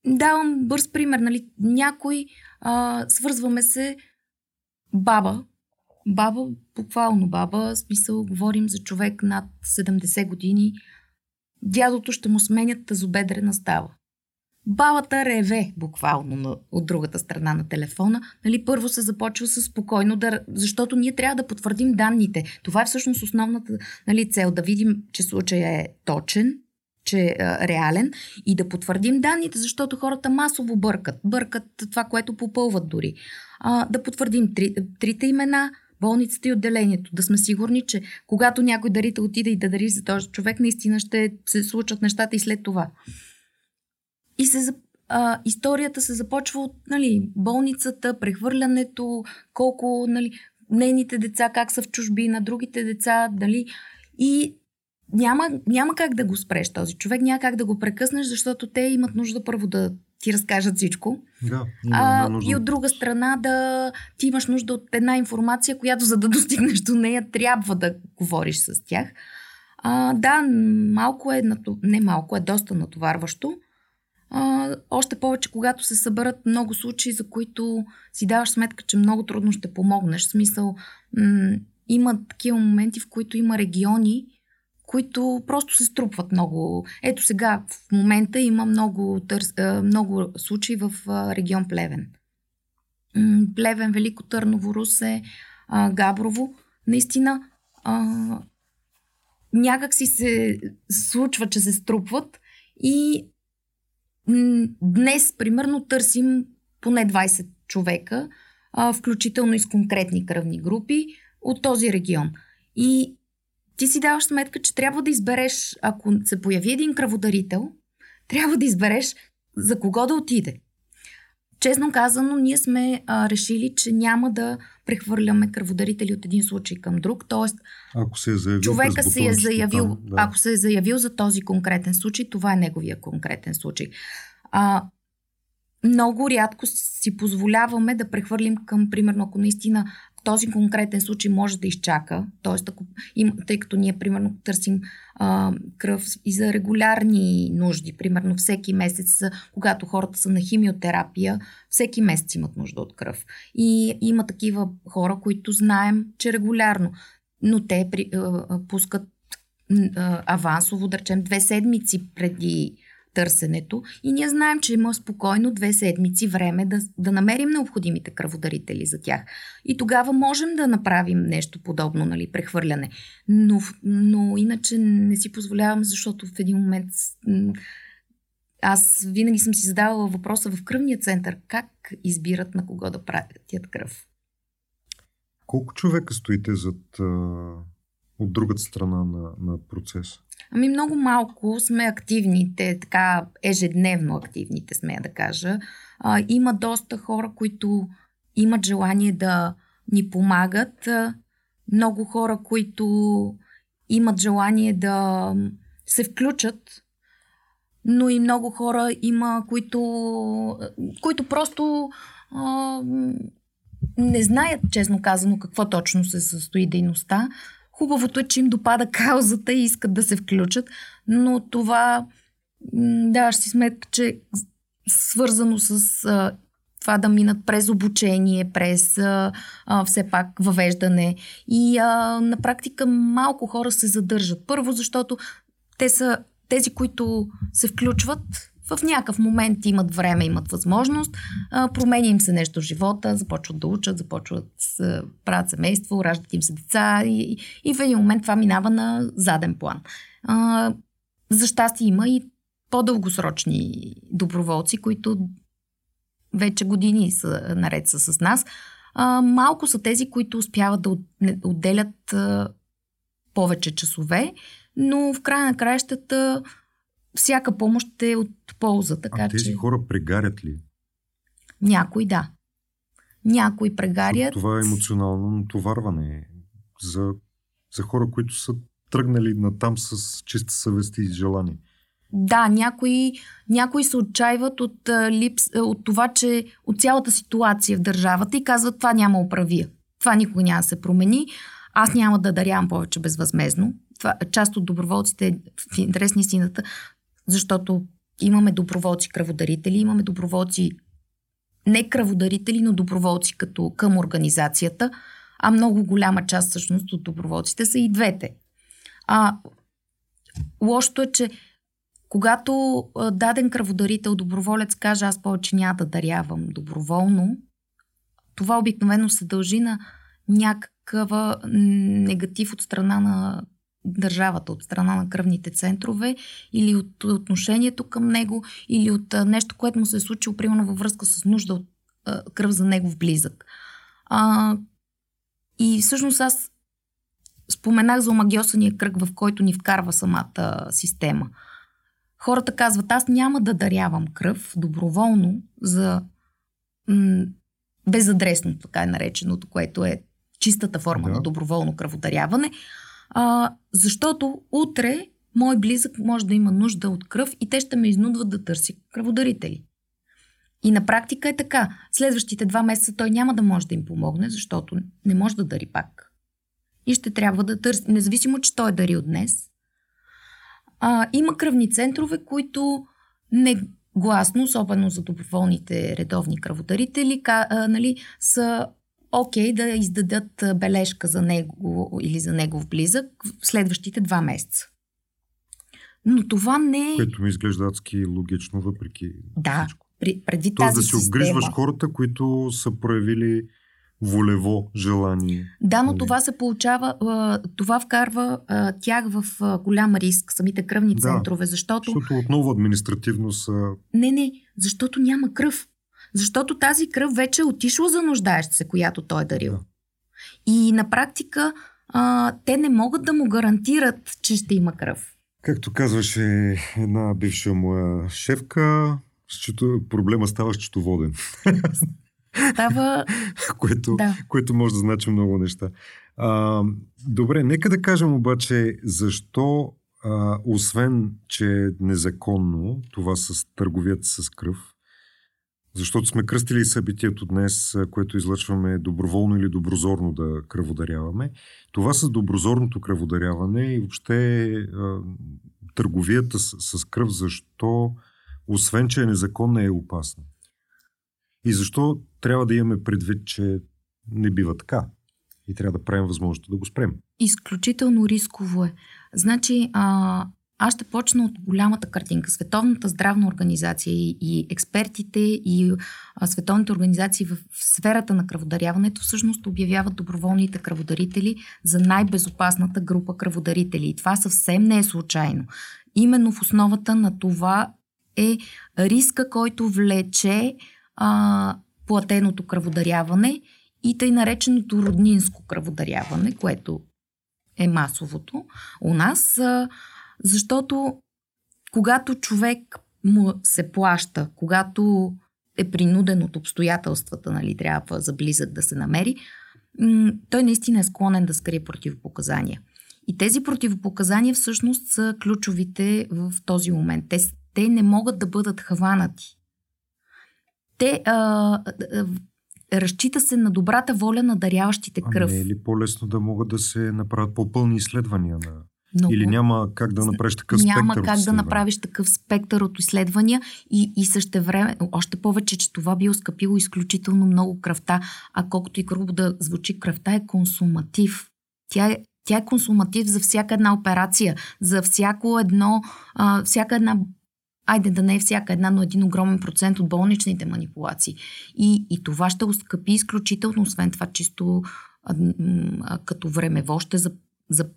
[SPEAKER 2] давам бърз пример, нали, някой а, свързваме се баба, баба, буквално баба, смисъл, говорим за човек над 70 години, дядото ще му сменят тазобедрена става. Бабата реве буквално на, от другата страна на телефона. Нали, първо се започва с спокойно, да, защото ние трябва да потвърдим данните. Това е всъщност основната нали, цел, да видим, че случая е точен, че е реален и да потвърдим данните, защото хората масово бъркат. Бъркат това, което попълват дори. А, да потвърдим три, трите имена, болницата и отделението. Да сме сигурни, че когато някой дарител отиде и да дари за този човек, наистина ще се случат нещата и след това. И се, а, историята се започва от нали, болницата, прехвърлянето, колко нали, нейните деца, как са в чужбина, другите деца, дали. И няма, няма как да го спреш този човек, няма как да го прекъснеш, защото те имат нужда първо да ти разкажат всичко.
[SPEAKER 1] Да,
[SPEAKER 2] а, нужда. И от друга страна да ти имаш нужда от една информация, която за да достигнеш до нея трябва да говориш с тях. А, да, малко е, не малко, е доста натоварващо. А, още повече, когато се съберат много случаи, за които си даваш сметка, че много трудно ще помогнеш. В смисъл, м- има такива моменти, в които има региони, които просто се струпват много. Ето сега, в момента има много, търс, много случаи в регион Плевен. Плевен, Велико Търново, Русе, Габрово. Наистина, някак си се случва, че се струпват и днес, примерно, търсим поне 20 човека, включително и с конкретни кръвни групи от този регион. И ти си даваш сметка, че трябва да избереш, ако се появи един кръводарител, трябва да избереш за кого да отиде. Честно казано, ние сме а, решили, че няма да прехвърляме кръводарители от един случай към друг. Тоест,
[SPEAKER 1] ако се е заявил
[SPEAKER 2] човека се е заявил, там, да. ако се е заявил за този конкретен случай, това е неговия конкретен случай. А, много рядко си позволяваме да прехвърлим към, примерно, ако наистина този конкретен случай може да изчака, т.е. тъй като ние примерно търсим а, кръв и за регулярни нужди, примерно всеки месец, когато хората са на химиотерапия, всеки месец имат нужда от кръв. И има такива хора, които знаем, че регулярно, но те при, а, пускат а, авансово, да речем, две седмици преди търсенето и ние знаем, че има спокойно две седмици време да, да намерим необходимите кръводарители за тях. И тогава можем да направим нещо подобно, нали, прехвърляне. Но, но иначе не си позволявам, защото в един момент аз винаги съм си задавала въпроса в кръвния център, как избират на кого да пратят кръв.
[SPEAKER 1] Колко човека стоите зад, от другата страна на, на процеса?
[SPEAKER 2] Ами много малко сме активните, така ежедневно активните, смея да кажа. А, има доста хора, които имат желание да ни помагат. Много хора, които имат желание да се включат, но и много хора има, които, които просто а, не знаят, честно казано, какво точно се състои дейността, Хубавото е, че им допада каузата и искат да се включат, но това, да, ще си сметка, че свързано с а, това да минат през обучение, през а, а, все пак въвеждане. И а, на практика малко хора се задържат. Първо, защото те са тези, които се включват, в някакъв момент имат време, имат възможност, променя им се нещо в живота, започват да учат, започват да правят семейство, раждат им се деца и, и в един момент това минава на заден план. За щастие има и по-дългосрочни доброволци, които вече години са наред са с нас. Малко са тези, които успяват да отделят повече часове, но в края на краищата всяка помощ е от полза. Така,
[SPEAKER 1] а тези
[SPEAKER 2] че...
[SPEAKER 1] хора прегарят ли?
[SPEAKER 2] Някои да. Някои прегарят.
[SPEAKER 1] Това е емоционално натоварване за, за хора, които са тръгнали на там с чиста съвест и желание.
[SPEAKER 2] Да, някои, някои се отчаиват от, липс, от това, че от цялата ситуация в държавата и казват това няма оправия. Това никога няма да се промени. Аз няма да дарявам повече безвъзмезно. Това, част от доброволците в интерес на истината защото имаме доброволци кръводарители, имаме доброволци не кръводарители, но доброволци като към организацията, а много голяма част всъщност от доброволците са и двете. А лошото е, че когато даден кръводарител, доброволец каже аз повече няма да дарявам доброволно, това обикновено се дължи на някакъв негатив от страна на държавата, от страна на кръвните центрове или от отношението към него или от нещо, което му се е случило, примерно във връзка с нужда от кръв за негов близък. А, и всъщност аз споменах за омагиосания кръг, в който ни вкарва самата система. Хората казват, аз няма да дарявам кръв доброволно за м- безадресно, така е нареченото, което е чистата форма да. на доброволно кръводаряване, а, защото утре мой близък може да има нужда от кръв и те ще ме изнудват да търси кръводарители. И на практика е така. Следващите два месеца той няма да може да им помогне, защото не може да дари пак. И ще трябва да търси, независимо, че той е дарил днес. А, има кръвни центрове, които не гласно, особено за доброволните редовни кръводарители, ка, а, нали, са окей okay да издадат бележка за него или за негов близък в следващите два месеца. Но това не
[SPEAKER 1] е... Което ми изглежда адски логично, въпреки
[SPEAKER 2] да,
[SPEAKER 1] всичко.
[SPEAKER 2] При, преди
[SPEAKER 1] Тоест
[SPEAKER 2] тази
[SPEAKER 1] да си обгрижваш хората, които са проявили волево желание.
[SPEAKER 2] Да, но нали? това се получава, това вкарва тях в голям риск, самите кръвни да, центрове, защото...
[SPEAKER 1] Защото отново административно са...
[SPEAKER 2] Не, не, защото няма кръв. Защото тази кръв вече е отишла за нуждаещ се, която той е дарил. Да. И на практика а, те не могат да му гарантират, че ще има кръв.
[SPEAKER 1] Както казваше една бивша моя шефка, счето, проблема става счетоводен.
[SPEAKER 2] Става...
[SPEAKER 1] което, да. което може да значи много неща. А, добре, нека да кажем обаче защо, а, освен, че е незаконно това с търговията с кръв, защото сме кръстили събитието днес, което излъчваме доброволно или доброзорно да кръводаряваме. Това с доброзорното кръводаряване и въобще търговията с, с кръв, защо, освен че е незаконна, е опасна? И защо трябва да имаме предвид, че не бива така? И трябва да правим възможност да го спрем.
[SPEAKER 2] Изключително рисково е. Значи, а, аз ще почна от голямата картинка. Световната здравна организация и, експертите и световните организации в сферата на кръводаряването всъщност обявяват доброволните кръводарители за най-безопасната група кръводарители. И това съвсем не е случайно. Именно в основата на това е риска, който влече а, платеното кръводаряване и тъй нареченото роднинско кръводаряване, което е масовото у нас. А, защото когато човек му се плаща, когато е принуден от обстоятелствата, нали, трябва за близък да се намери, той наистина е склонен да скрие противопоказания. И тези противопоказания всъщност са ключовите в този момент. Те, те не могат да бъдат хванати. Те а, а, разчита се на добрата воля на даряващите кръв.
[SPEAKER 1] А не е ли по-лесно да могат да се направят по-пълни изследвания на много. Или няма как да направиш такъв
[SPEAKER 2] няма
[SPEAKER 1] спектър
[SPEAKER 2] Няма как да направиш такъв спектър от изследвания и, и също време, още повече, че това би оскъпило изключително много кръвта, а колкото и грубо да звучи, кръвта е консуматив. Тя е, тя е консуматив за всяка една операция, за всяко едно, а, всяка една айде да не е всяка една, но един огромен процент от болничните манипулации. И, и това ще оскъпи изключително, освен това чисто а, а, като времево ще за, за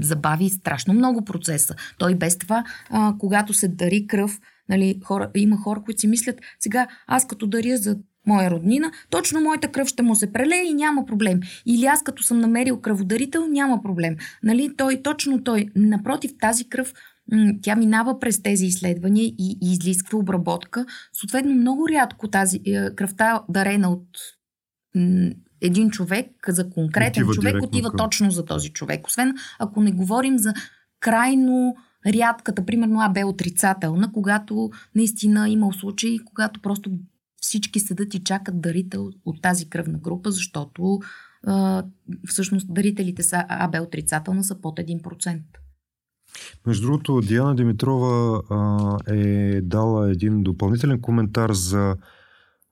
[SPEAKER 2] забави страшно много процеса. Той без това, а, когато се дари кръв, нали, хора, има хора, които си мислят, сега аз като даря за моя роднина, точно моята кръв ще му се прелее и няма проблем. Или аз като съм намерил кръводарител, няма проблем. Нали, той, точно той. Напротив, тази кръв тя минава през тези изследвания и, и излисква обработка. Съответно, много рядко тази е, кръвта дарена от един човек, за конкретен отива човек, отива към... точно за този човек. Освен ако не говорим за крайно рядката, примерно АБ отрицателна, когато наистина имал случаи, когато просто всички седат и чакат дарител от тази кръвна група, защото а, всъщност дарителите са АБ отрицателна са под 1%.
[SPEAKER 1] Между другото, Диана Димитрова а, е дала един допълнителен коментар за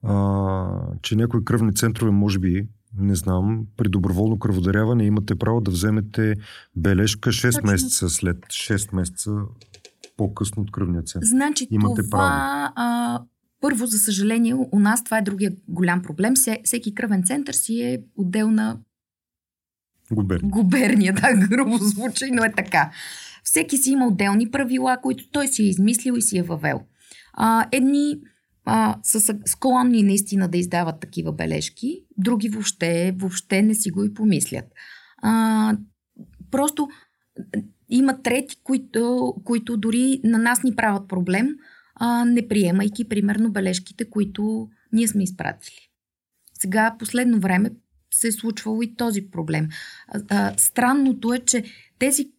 [SPEAKER 1] а, че някои кръвни центрове, може би, не знам, при доброволно кръводаряване имате право да вземете бележка 6 Точно. месеца след 6 месеца по-късно от кръвния център.
[SPEAKER 2] Значи имате това, право. А, първо, за съжаление, у нас това е другия голям проблем. Всеки кръвен център си е отделна
[SPEAKER 1] Губерния.
[SPEAKER 2] Губерния, да, грубо звучи, но е така. Всеки си има отделни правила, които той си е измислил и си е въвел. А, едни а, са склонни наистина да издават такива бележки, други въобще, въобще не си го и помислят. А, просто има трети, които, които дори на нас ни правят проблем, а, не приемайки примерно бележките, които ние сме изпратили. Сега, последно време, се е случвало и този проблем. А, а, странното е, че тези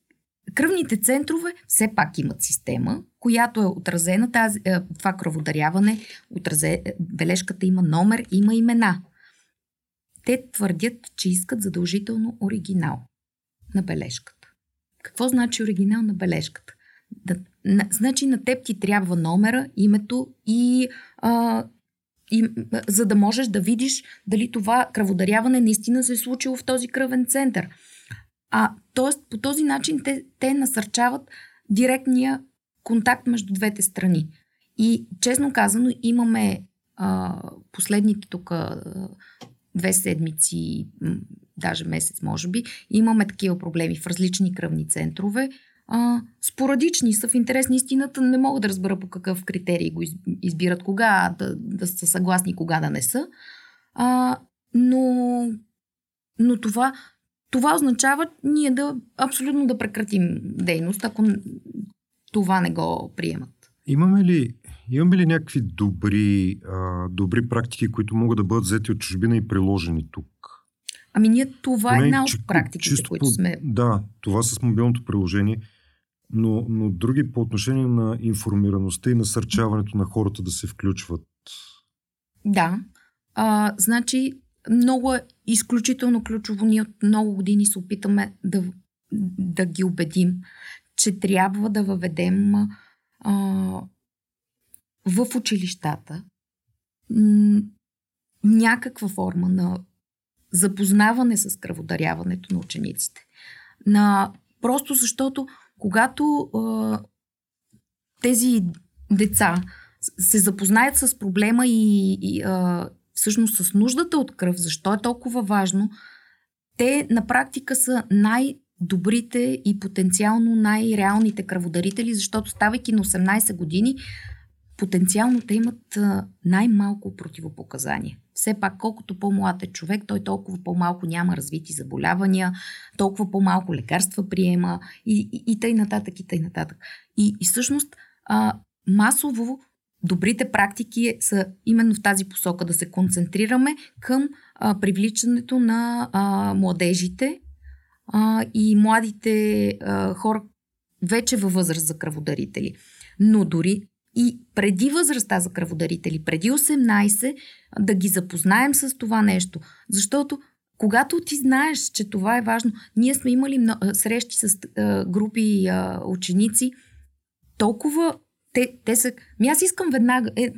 [SPEAKER 2] кръвните центрове все пак имат система, която е отразена, тази, е, това кръводаряване, отразе, бележката има номер, има имена. Те твърдят, че искат задължително оригинал на бележката. Какво значи оригинал на бележката? Да, на, значи на теб ти трябва номера, името и, а, и за да можеш да видиш дали това кръводаряване наистина се е случило в този кръвен център. А, тоест, по този начин те, те насърчават директния контакт между двете страни. И, честно казано, имаме а, последните тук две седмици, даже месец, може би, имаме такива проблеми в различни кръвни центрове. А, спорадични са в интерес на истината. Не мога да разбера по какъв критерий го избират, кога да, да са съгласни, кога да не са. А, но, но това, това означава ние да абсолютно да прекратим дейност, ако това не го приемат.
[SPEAKER 1] Имаме ли, имаме ли някакви добри, а, добри практики, които могат да бъдат взети от чужбина и приложени тук?
[SPEAKER 2] Ами ние това Поне, е една от практиките, чисто които сме...
[SPEAKER 1] Да, това с мобилното приложение, но, но други по отношение на информираността и насърчаването на хората да се включват.
[SPEAKER 2] Да, а, значи много е изключително ключово. Ние от много години се опитаме да, да ги убедим, че трябва да въведем а, в училищата м- някаква форма на запознаване с кръводаряването на учениците. На, просто защото, когато а, тези деца се запознаят с проблема и, и а, всъщност с нуждата от кръв, защо е толкова важно, те на практика са най- добрите и потенциално най-реалните кръводарители, защото ставайки на 18 години, потенциално те имат най-малко противопоказания. Все пак, колкото по-млад е човек, той толкова по-малко няма развити заболявания, толкова по-малко лекарства приема и, и, и тъй нататък, и тъй нататък. И, и всъщност а, масово добрите практики са именно в тази посока да се концентрираме към а, привличането на а, младежите а, и младите а, хора вече във възраст за кръводарители. Но дори и преди възрастта за кръводарители, преди 18, да ги запознаем с това нещо. Защото когато ти знаеш, че това е важно, ние сме имали срещи с групи ученици, толкова те, те са... Ми аз искам веднага... Е,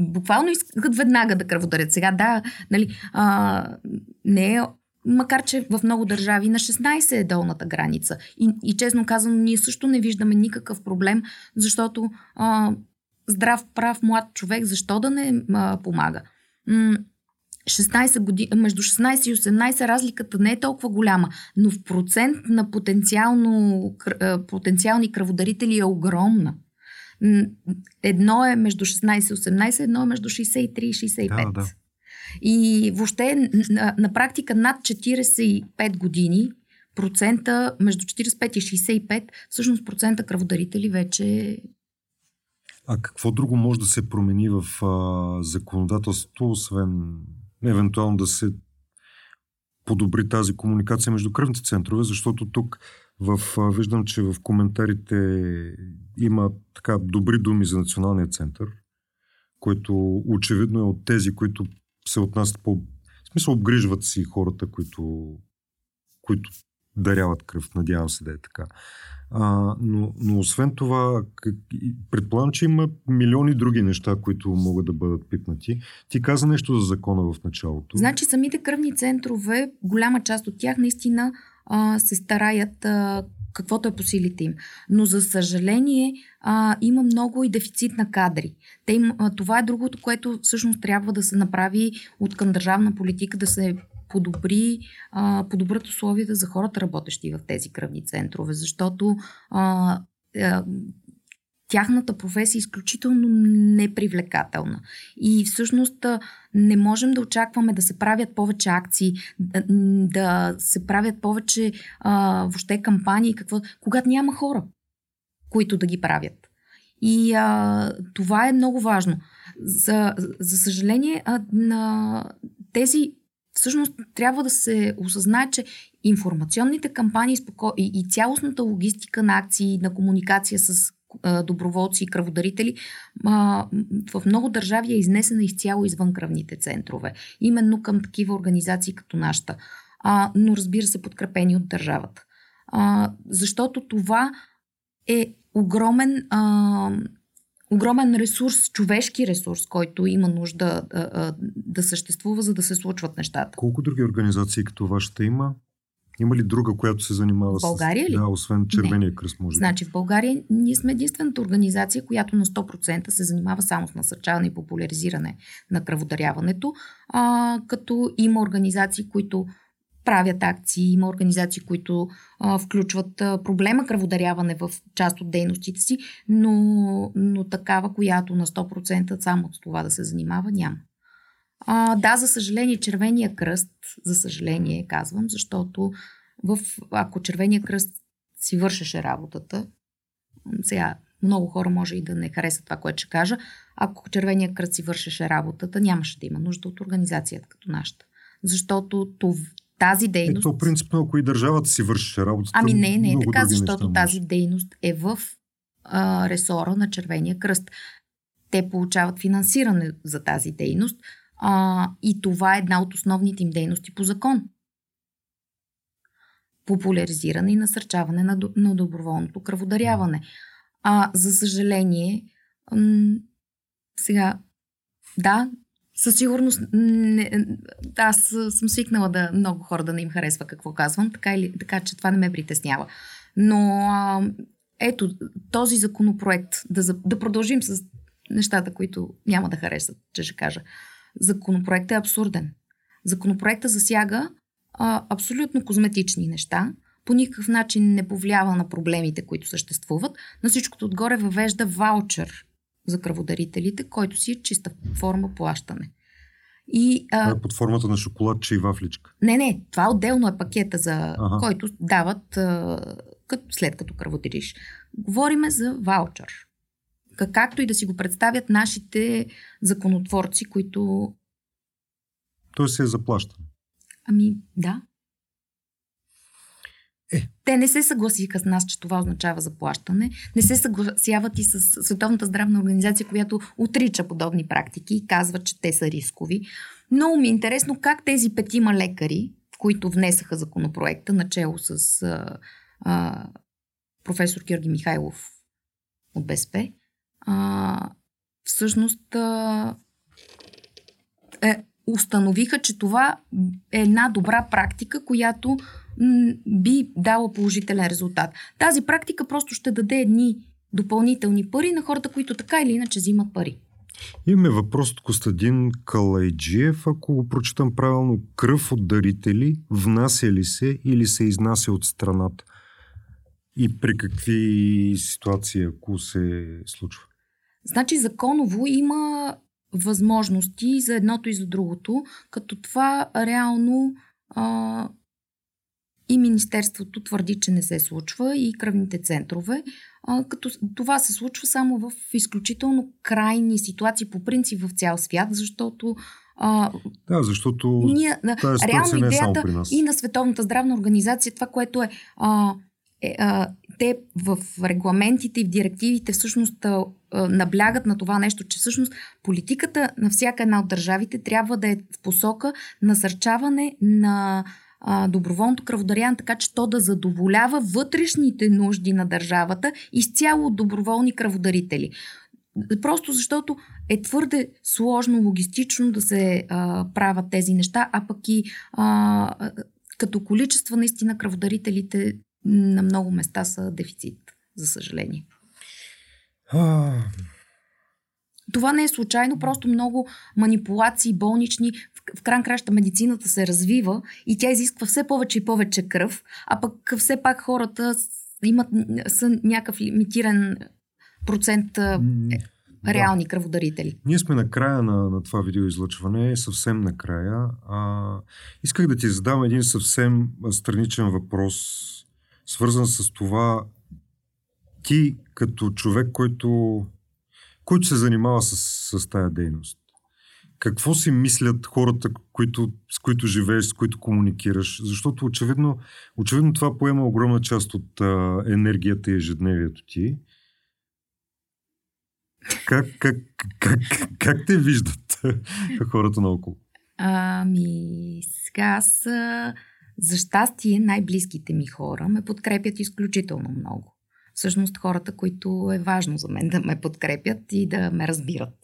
[SPEAKER 2] буквално искат веднага да кръводарят. Сега, да, нали, а, не е макар че в много държави на 16 е долната граница. И, и честно казано, ние също не виждаме никакъв проблем, защото а, здрав, прав, млад човек, защо да не а, помага? М- 16 години, между 16 и 18 разликата не е толкова голяма, но в процент на потенциално, потенциални кръводарители е огромна. Едно е между 16 и 18, едно е между 63 и 65. Да, да. И въобще на, на практика над 45 години процента, между 45 и 65, всъщност процента кръводарители вече
[SPEAKER 1] а какво друго може да се промени в а, законодателството, освен евентуално да се подобри тази комуникация между кръвните центрове, защото тук в, виждам, че в коментарите има така добри думи за Националния център, който очевидно е от тези, които се отнасят по... В смисъл, обгрижват си хората, които, които даряват кръв. Надявам се да е така. А, но, но освен това, предполагам, че има милиони други неща, които могат да бъдат пипнати. Ти каза нещо за закона в началото.
[SPEAKER 2] Значи самите кръвни центрове, голяма част от тях наистина а, се стараят а, каквото е по силите им. Но за съжаление а, има много и дефицит на кадри. Те им, а, това е другото, което всъщност трябва да се направи от към държавна политика, да се подобри, а, подобрят условията за хората, работещи в тези кръвни центрове, защото а, а, тяхната професия е изключително непривлекателна. И всъщност не можем да очакваме да се правят повече акции, да, се правят повече а, въобще кампании, какво, когато няма хора, които да ги правят. И а, това е много важно. За, за съжаление, а, на тези всъщност трябва да се осъзнае, че информационните кампании и, и цялостната логистика на акции, на комуникация с доброволци и кръводарители в много държави е изнесена изцяло извън кръвните центрове. Именно към такива организации като нашата. Но разбира се, подкрепени от държавата. Защото това е огромен огромен ресурс, човешки ресурс, който има нужда да, да съществува, за да се случват нещата.
[SPEAKER 1] Колко други организации като вашата има? Има ли друга, която се занимава
[SPEAKER 2] България
[SPEAKER 1] с...
[SPEAKER 2] ли?
[SPEAKER 1] Да, освен Червения кръст, може
[SPEAKER 2] Значи в България ние сме единствената организация, която на 100% се занимава само с насърчаване и популяризиране на кръводаряването, а, като има организации, които правят акции, има организации, които а, включват а, проблема кръводаряване в част от дейностите си, но, но такава, която на 100% само от това да се занимава, няма. А, да, за съжаление, Червения кръст, за съжаление казвам, защото в, ако Червения кръст си вършеше работата, сега много хора може и да не харесат това, което ще кажа, ако Червения кръст си вършеше работата, нямаше да има нужда от организацията като нашата. Защото тази дейност...
[SPEAKER 1] Ето, принципно, ако и държавата си върши работата.
[SPEAKER 2] Ами не, не е така, защото тази дейност е в а, ресора на Червения кръст. Те получават финансиране за тази дейност а, и това е една от основните им дейности по закон. Популяризиране и насърчаване на, на доброволното кръводаряване. А, за съжаление, м- сега, да, със сигурност, не, аз съм свикнала да много хора да не им харесва какво казвам, така, или, така че това не ме притеснява. Но а, ето, този законопроект, да, да продължим с нещата, които няма да харесат, че ще кажа. Законопроектът е абсурден. Законопроектът засяга а, абсолютно козметични неща, по никакъв начин не повлиява на проблемите, които съществуват. На всичкото отгоре въвежда ваучер за кръводарителите, който си е чиста форма плащане.
[SPEAKER 1] И, а... Е под формата на шоколадче и вафличка.
[SPEAKER 2] Не, не, това отделно е пакета, за ага. който дават а, като, след като кръводариш. Говориме за ваучер. Както и да си го представят нашите законотворци, които...
[SPEAKER 1] Той се е заплащан.
[SPEAKER 2] Ами, да. Е. Те не се съгласиха с нас, че това означава заплащане. Не се съгласяват и с Световната здравна организация, която отрича подобни практики и казва, че те са рискови. Много ми е интересно как тези петима лекари, които внесаха законопроекта, начало с а, а, професор Георги Михайлов от БСП, а, всъщност а, е, установиха, че това е една добра практика, която би дала положителен резултат. Тази практика просто ще даде едни допълнителни пари на хората, които така или иначе взимат пари.
[SPEAKER 1] Имаме въпрос от Костадин Калайджиев. Ако го прочитам правилно, кръв от дарители внася ли се или се изнася от страната? И при какви ситуации, ако се случва?
[SPEAKER 2] Значи законово има възможности за едното и за другото, като това реално а, и Министерството твърди, че не се случва и кръвните центрове, а, като това се случва само в изключително крайни ситуации по принцип в цял свят, защото
[SPEAKER 1] а, да, защото
[SPEAKER 2] ние, реално идеята е само при нас. и на Световната здравна организация, това, което е, а, е а, те в регламентите и в директивите всъщност наблягат на това нещо, че всъщност политиката на всяка една от държавите трябва да е в посока насърчаване на доброволното кръводаряване, така че то да задоволява вътрешните нужди на държавата изцяло от доброволни кръводарители. Просто защото е твърде сложно, логистично да се а, правят тези неща, а пък и а, като количество наистина кръводарителите на много места са дефицит, за съжаление. Това не е случайно, просто много манипулации болнични. В, в кран краща медицината се развива и тя изисква все повече и повече кръв, а пък все пак хората имат са някакъв лимитиран процент реални да. кръводарители.
[SPEAKER 1] Ние сме на края на, на това видеоизлъчване, съвсем на края. А, исках да ти задам един съвсем страничен въпрос, свързан с това ти като човек, който, който се занимава с, с тая дейност. какво си мислят хората, които, с които живееш, с които комуникираш? Защото очевидно, очевидно това поема огромна част от а, енергията и ежедневието ти. Как, как, как, как те виждат хората наоколо?
[SPEAKER 2] Ами, сега аз, за щастие, най-близките ми хора ме подкрепят изключително много. Всъщност хората, които е важно за мен да ме подкрепят и да ме разбират.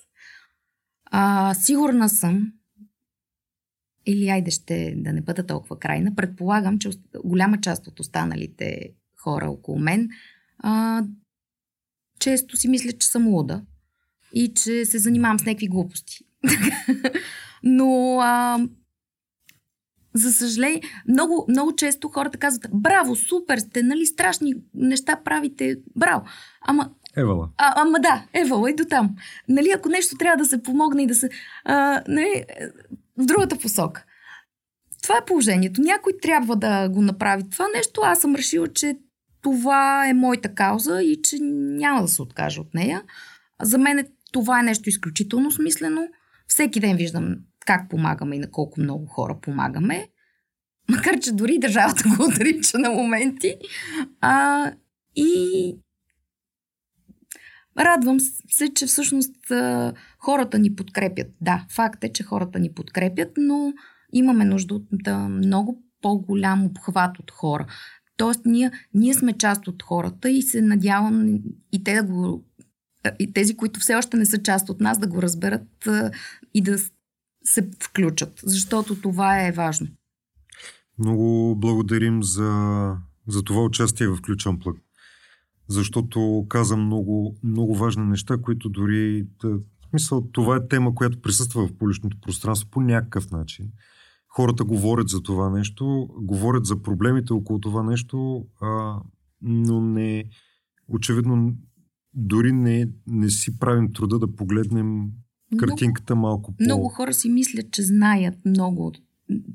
[SPEAKER 2] А, сигурна съм, или айде ще да не бъда толкова крайна, предполагам, че голяма част от останалите хора около мен а, често си мислят, че съм луда и че се занимавам с някакви глупости. Но а, за съжаление, много, много често хората казват, браво, супер сте, нали, страшни неща правите, браво. Ама
[SPEAKER 1] Евала.
[SPEAKER 2] А, ама да, Евала и до там. Нали, ако нещо трябва да се помогне и да се... А, нали, в другата посока. Това е положението. Някой трябва да го направи това нещо. Аз съм решила, че това е моята кауза и че няма да се откажа от нея. За мен е, това е нещо изключително смислено. Всеки ден виждам как помагаме и на колко много хора помагаме. Макар, че дори държавата го отрича на моменти. А, и Радвам се, че всъщност хората ни подкрепят. Да, факт е, че хората ни подкрепят, но имаме нужда от да, много по-голям обхват от хора. Тоест, ние, ние сме част от хората и се надявам и те да го. И тези, които все още не са част от нас, да го разберат и да се включат, защото това е важно.
[SPEAKER 1] Много благодарим за, за това участие в Ключен плък защото каза много, много важни неща, които дори... Смисъл, това е тема, която присъства в публичното пространство по някакъв начин. Хората говорят за това нещо, говорят за проблемите около това нещо, а, но не... Очевидно, дори не, не си правим труда да погледнем картинката малко по...
[SPEAKER 2] Много хора си мислят, че знаят много от,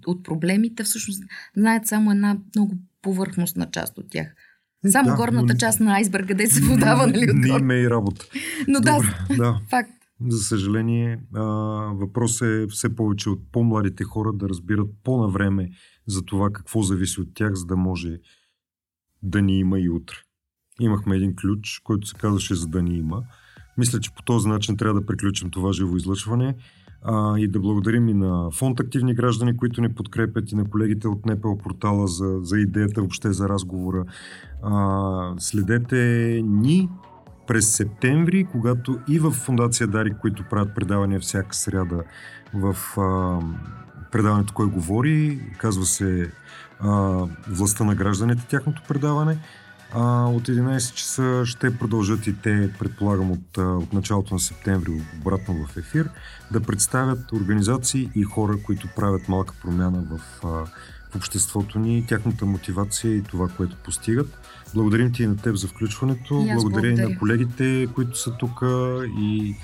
[SPEAKER 2] от проблемите, всъщност знаят само една много повърхностна част от тях. Само да, горната но... част на айсберга, къде се подава, нали?
[SPEAKER 1] Не има и работа.
[SPEAKER 2] Но Добре, да, факт.
[SPEAKER 1] За съжаление, а, въпросът е все повече от по-младите хора да разбират по-навреме за това какво зависи от тях, за да може да ни има и утре. Имахме един ключ, който се казваше за да ни има. Мисля, че по този начин трябва да приключим това живо излъчване а, и да благодарим и на фонд Активни граждани, които ни подкрепят и на колегите от НПО портала за, за идеята въобще за разговора. А, следете ни през септември, когато и в Фундация Дари, които правят предавания всяка сряда в а, предаването Кой говори, казва се а, Властта на гражданите, тяхното предаване. А, от 11 часа ще продължат и те, предполагам, от, от началото на септември обратно в ефир, да представят организации и хора, които правят малка промяна в, в обществото ни, тяхната мотивация и това, което постигат. Благодарим ти и на теб за включването.
[SPEAKER 2] И
[SPEAKER 1] благодаря и на колегите, които са тук и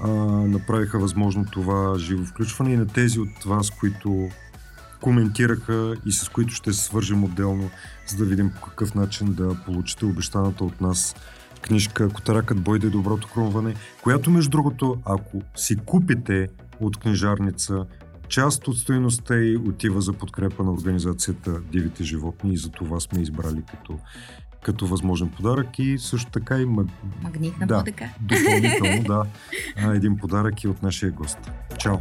[SPEAKER 1] а, направиха възможно това живо включване и на тези от вас, които коментираха и с които ще се свържем отделно, за да видим по какъв начин да получите обещаната от нас книжка Котаракът Бойде доброто кромване, която между другото, ако си купите от книжарница, част от стоеността й отива за подкрепа на организацията Дивите животни и за това сме избрали като, като възможен подарък и също така и маг...
[SPEAKER 2] магнитна
[SPEAKER 1] да,
[SPEAKER 2] БДК.
[SPEAKER 1] Допълнително, да. Един подарък и от нашия гост. Чао!